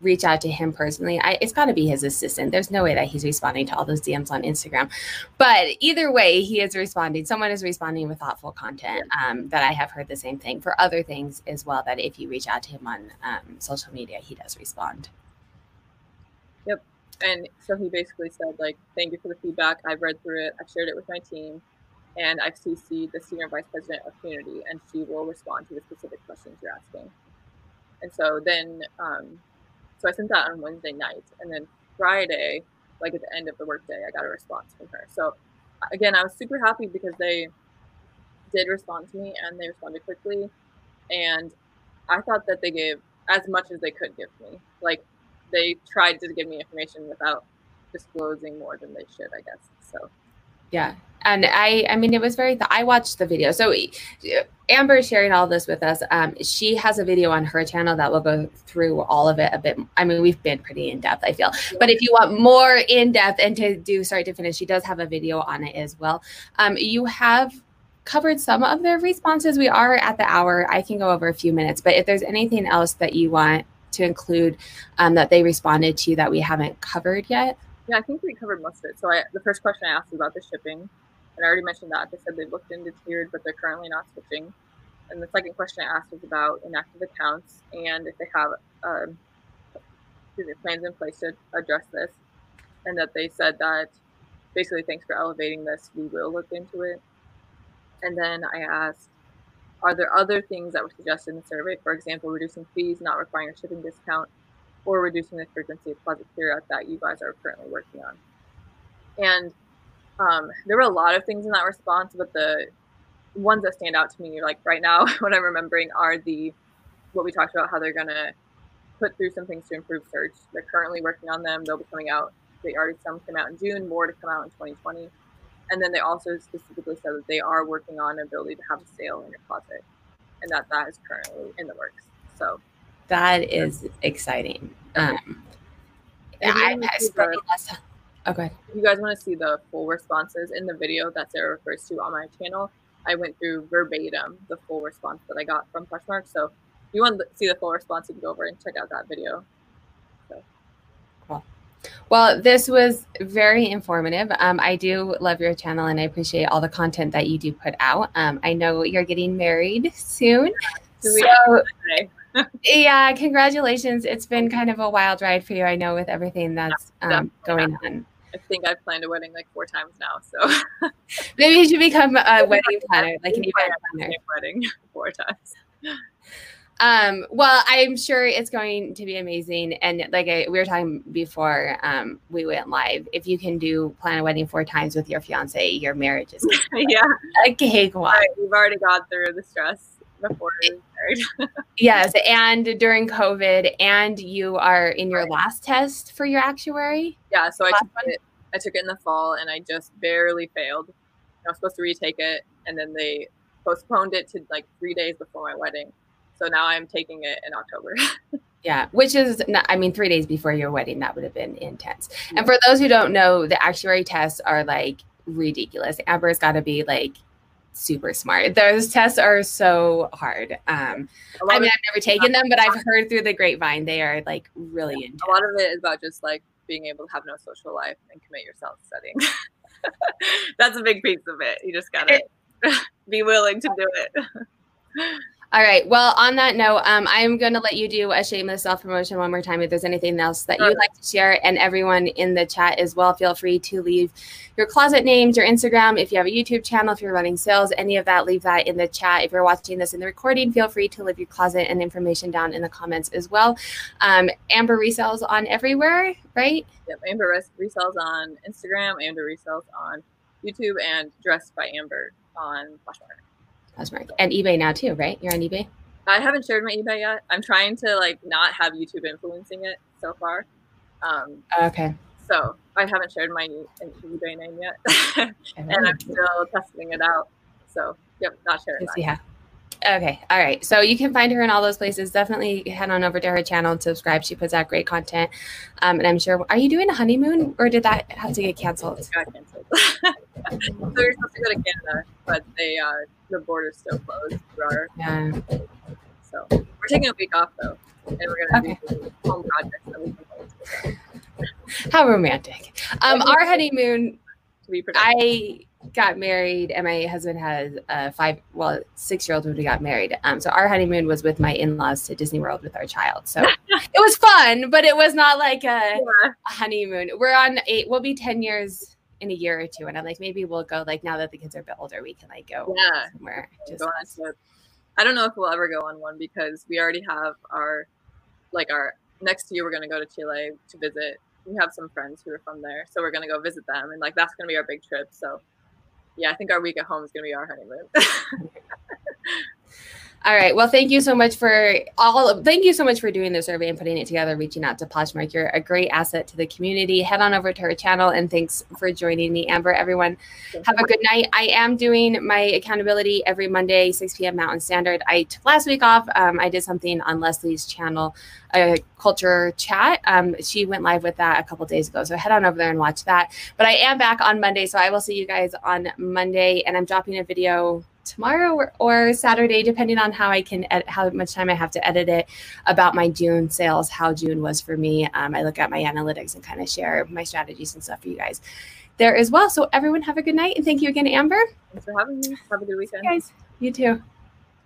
A: reach out to him personally, I, it's got to be his assistant. There's no way that he's responding to all those DMs on Instagram. But either way, he is responding. Someone is responding with thoughtful content. Um, that I have heard the same thing for other things as well. That if you reach out to him on um, social media, he does respond.
B: And so he basically said, like, thank you for the feedback. I've read through it. I've shared it with my team. and I've CC'd the senior vice president of community, and she will respond to the specific questions you're asking. And so then, um, so I sent that on Wednesday night, and then Friday, like at the end of the workday, I got a response from her. So again, I was super happy because they did respond to me and they responded quickly, and I thought that they gave as much as they could give me. Like they tried to give me information without disclosing more than they should, I guess. So
A: yeah and i i mean it was very th- i watched the video so amber is sharing all this with us um, she has a video on her channel that will go through all of it a bit i mean we've been pretty in depth i feel but if you want more in depth and to do start to finish she does have a video on it as well um, you have covered some of their responses we are at the hour i can go over a few minutes but if there's anything else that you want to include um, that they responded to that we haven't covered yet
B: yeah, I think we covered most of it. So I, the first question I asked was about the shipping, and I already mentioned that. They said they looked into tiered, but they're currently not switching. And the second question I asked was about inactive accounts and if they have um, plans in place to address this. And that they said that basically, thanks for elevating this, we will look into it. And then I asked, are there other things that were suggested in the survey? For example, reducing fees, not requiring a shipping discount, or reducing the frequency of closet clear out that you guys are currently working on. And um, there were a lot of things in that response, but the ones that stand out to me, like right now, what I'm remembering are the what we talked about, how they're gonna put through some things to improve search. They're currently working on them. They'll be coming out. They already some came out in June, more to come out in 2020. And then they also specifically said that they are working on an ability to have a sale in your closet, and that that is currently in the works. So
A: that is exciting. Um, I, I spent less time. Okay.
B: If you guys want to see the full responses in the video that Sarah refers to on my channel, I went through verbatim the full response that I got from Poshmark. So if you want to see the full response, you can go over and check out that video.
A: Well, this was very informative. Um, I do love your channel and I appreciate all the content that you do put out. Um, I know you're getting married soon. So, yeah, congratulations. It's been kind of a wild ride for you, I know, with everything that's um, going on.
B: I think I've planned a wedding like four times now. So
A: maybe you should become a wedding planner, like an event planner.
B: Wedding four times.
A: Um, well, I'm sure it's going to be amazing. And like I, we were talking before um, we went live, if you can do plan a wedding four times with your fiance, your marriage is
B: yeah
A: a cakewalk.
B: Right, we've already gone through the stress before
A: yes, and during COVID, and you are in your last test for your actuary.
B: Yeah, so I took it. I took it in the fall, and I just barely failed. I was supposed to retake it, and then they postponed it to like three days before my wedding. So now I'm taking it in October.
A: Yeah, which is, not, I mean, three days before your wedding, that would have been intense. Yeah. And for those who don't know, the actuary tests are like ridiculous. Amber's got to be like super smart. Those tests are so hard. Um, I mean, I've never taken them, but I've heard through the grapevine they are like really
B: intense. A lot of it is about just like being able to have no social life and commit yourself to studying. That's a big piece of it. You just gotta be willing to do it.
A: All right. Well, on that note, um, I'm going to let you do a shameless self promotion one more time. If there's anything else that you'd like to share, and everyone in the chat as well, feel free to leave your closet names, your Instagram. If you have a YouTube channel, if you're running sales, any of that, leave that in the chat. If you're watching this in the recording, feel free to leave your closet and information down in the comments as well. Um, Amber resells on everywhere, right?
B: Yep. Amber resells on Instagram, Amber resells on YouTube, and Dressed by Amber on Poshmark.
A: And eBay now too, right? You're on eBay.
B: I haven't shared my eBay yet. I'm trying to like not have YouTube influencing it so far. Um,
A: okay.
B: So I haven't shared my eBay name yet, and I'm still testing it out. So yep, not sharing.
A: Yeah. Okay. All right. So you can find her in all those places. Definitely head on over to her channel and subscribe. She puts out great content. Um, and I'm sure, are you doing a honeymoon or did that have to get canceled?
B: It got canceled. so we're supposed to go to Canada, but they, uh, the border's still closed our.
A: Yeah.
B: So we're taking a week off though. And we're going to okay. do home projects that we can
A: How romantic. Um, our honeymoon, I got married and my husband has a five well six year old when we got married um so our honeymoon was with my in-laws to disney world with our child so it was fun but it was not like a, yeah. a, honeymoon we're on eight we'll be 10 years in a year or two. And I'm like, maybe we'll go like now that the kids are a bit older, we can like go
B: Yeah.
A: somewhere. Just
B: go on. I don't know if we'll ever go on one because we already have our like our next year we're gonna go to Chile to visit. We have some friends who are from there, so we're gonna go visit them, and like that's gonna be our big trip. So yeah, I think our week at home is gonna be our honeymoon.
A: All right. Well, thank you so much for all. Thank you so much for doing the survey and putting it together, reaching out to Poshmark. You're a great asset to the community. Head on over to her channel and thanks for joining me, Amber. Everyone, have a good night. I am doing my accountability every Monday, 6 p.m. Mountain Standard. I took last week off. Um, I did something on Leslie's channel, a culture chat. Um, she went live with that a couple days ago. So head on over there and watch that. But I am back on Monday. So I will see you guys on Monday. And I'm dropping a video tomorrow or, or, Saturday, depending on how I can, ed- how much time I have to edit it, about my June sales, how June was for me. Um, I look at my analytics and kind of share my strategies and stuff for you guys there as well. So everyone have a good night and thank you again, Amber.
B: Thanks for having me. Have a good weekend.
A: guys, you too.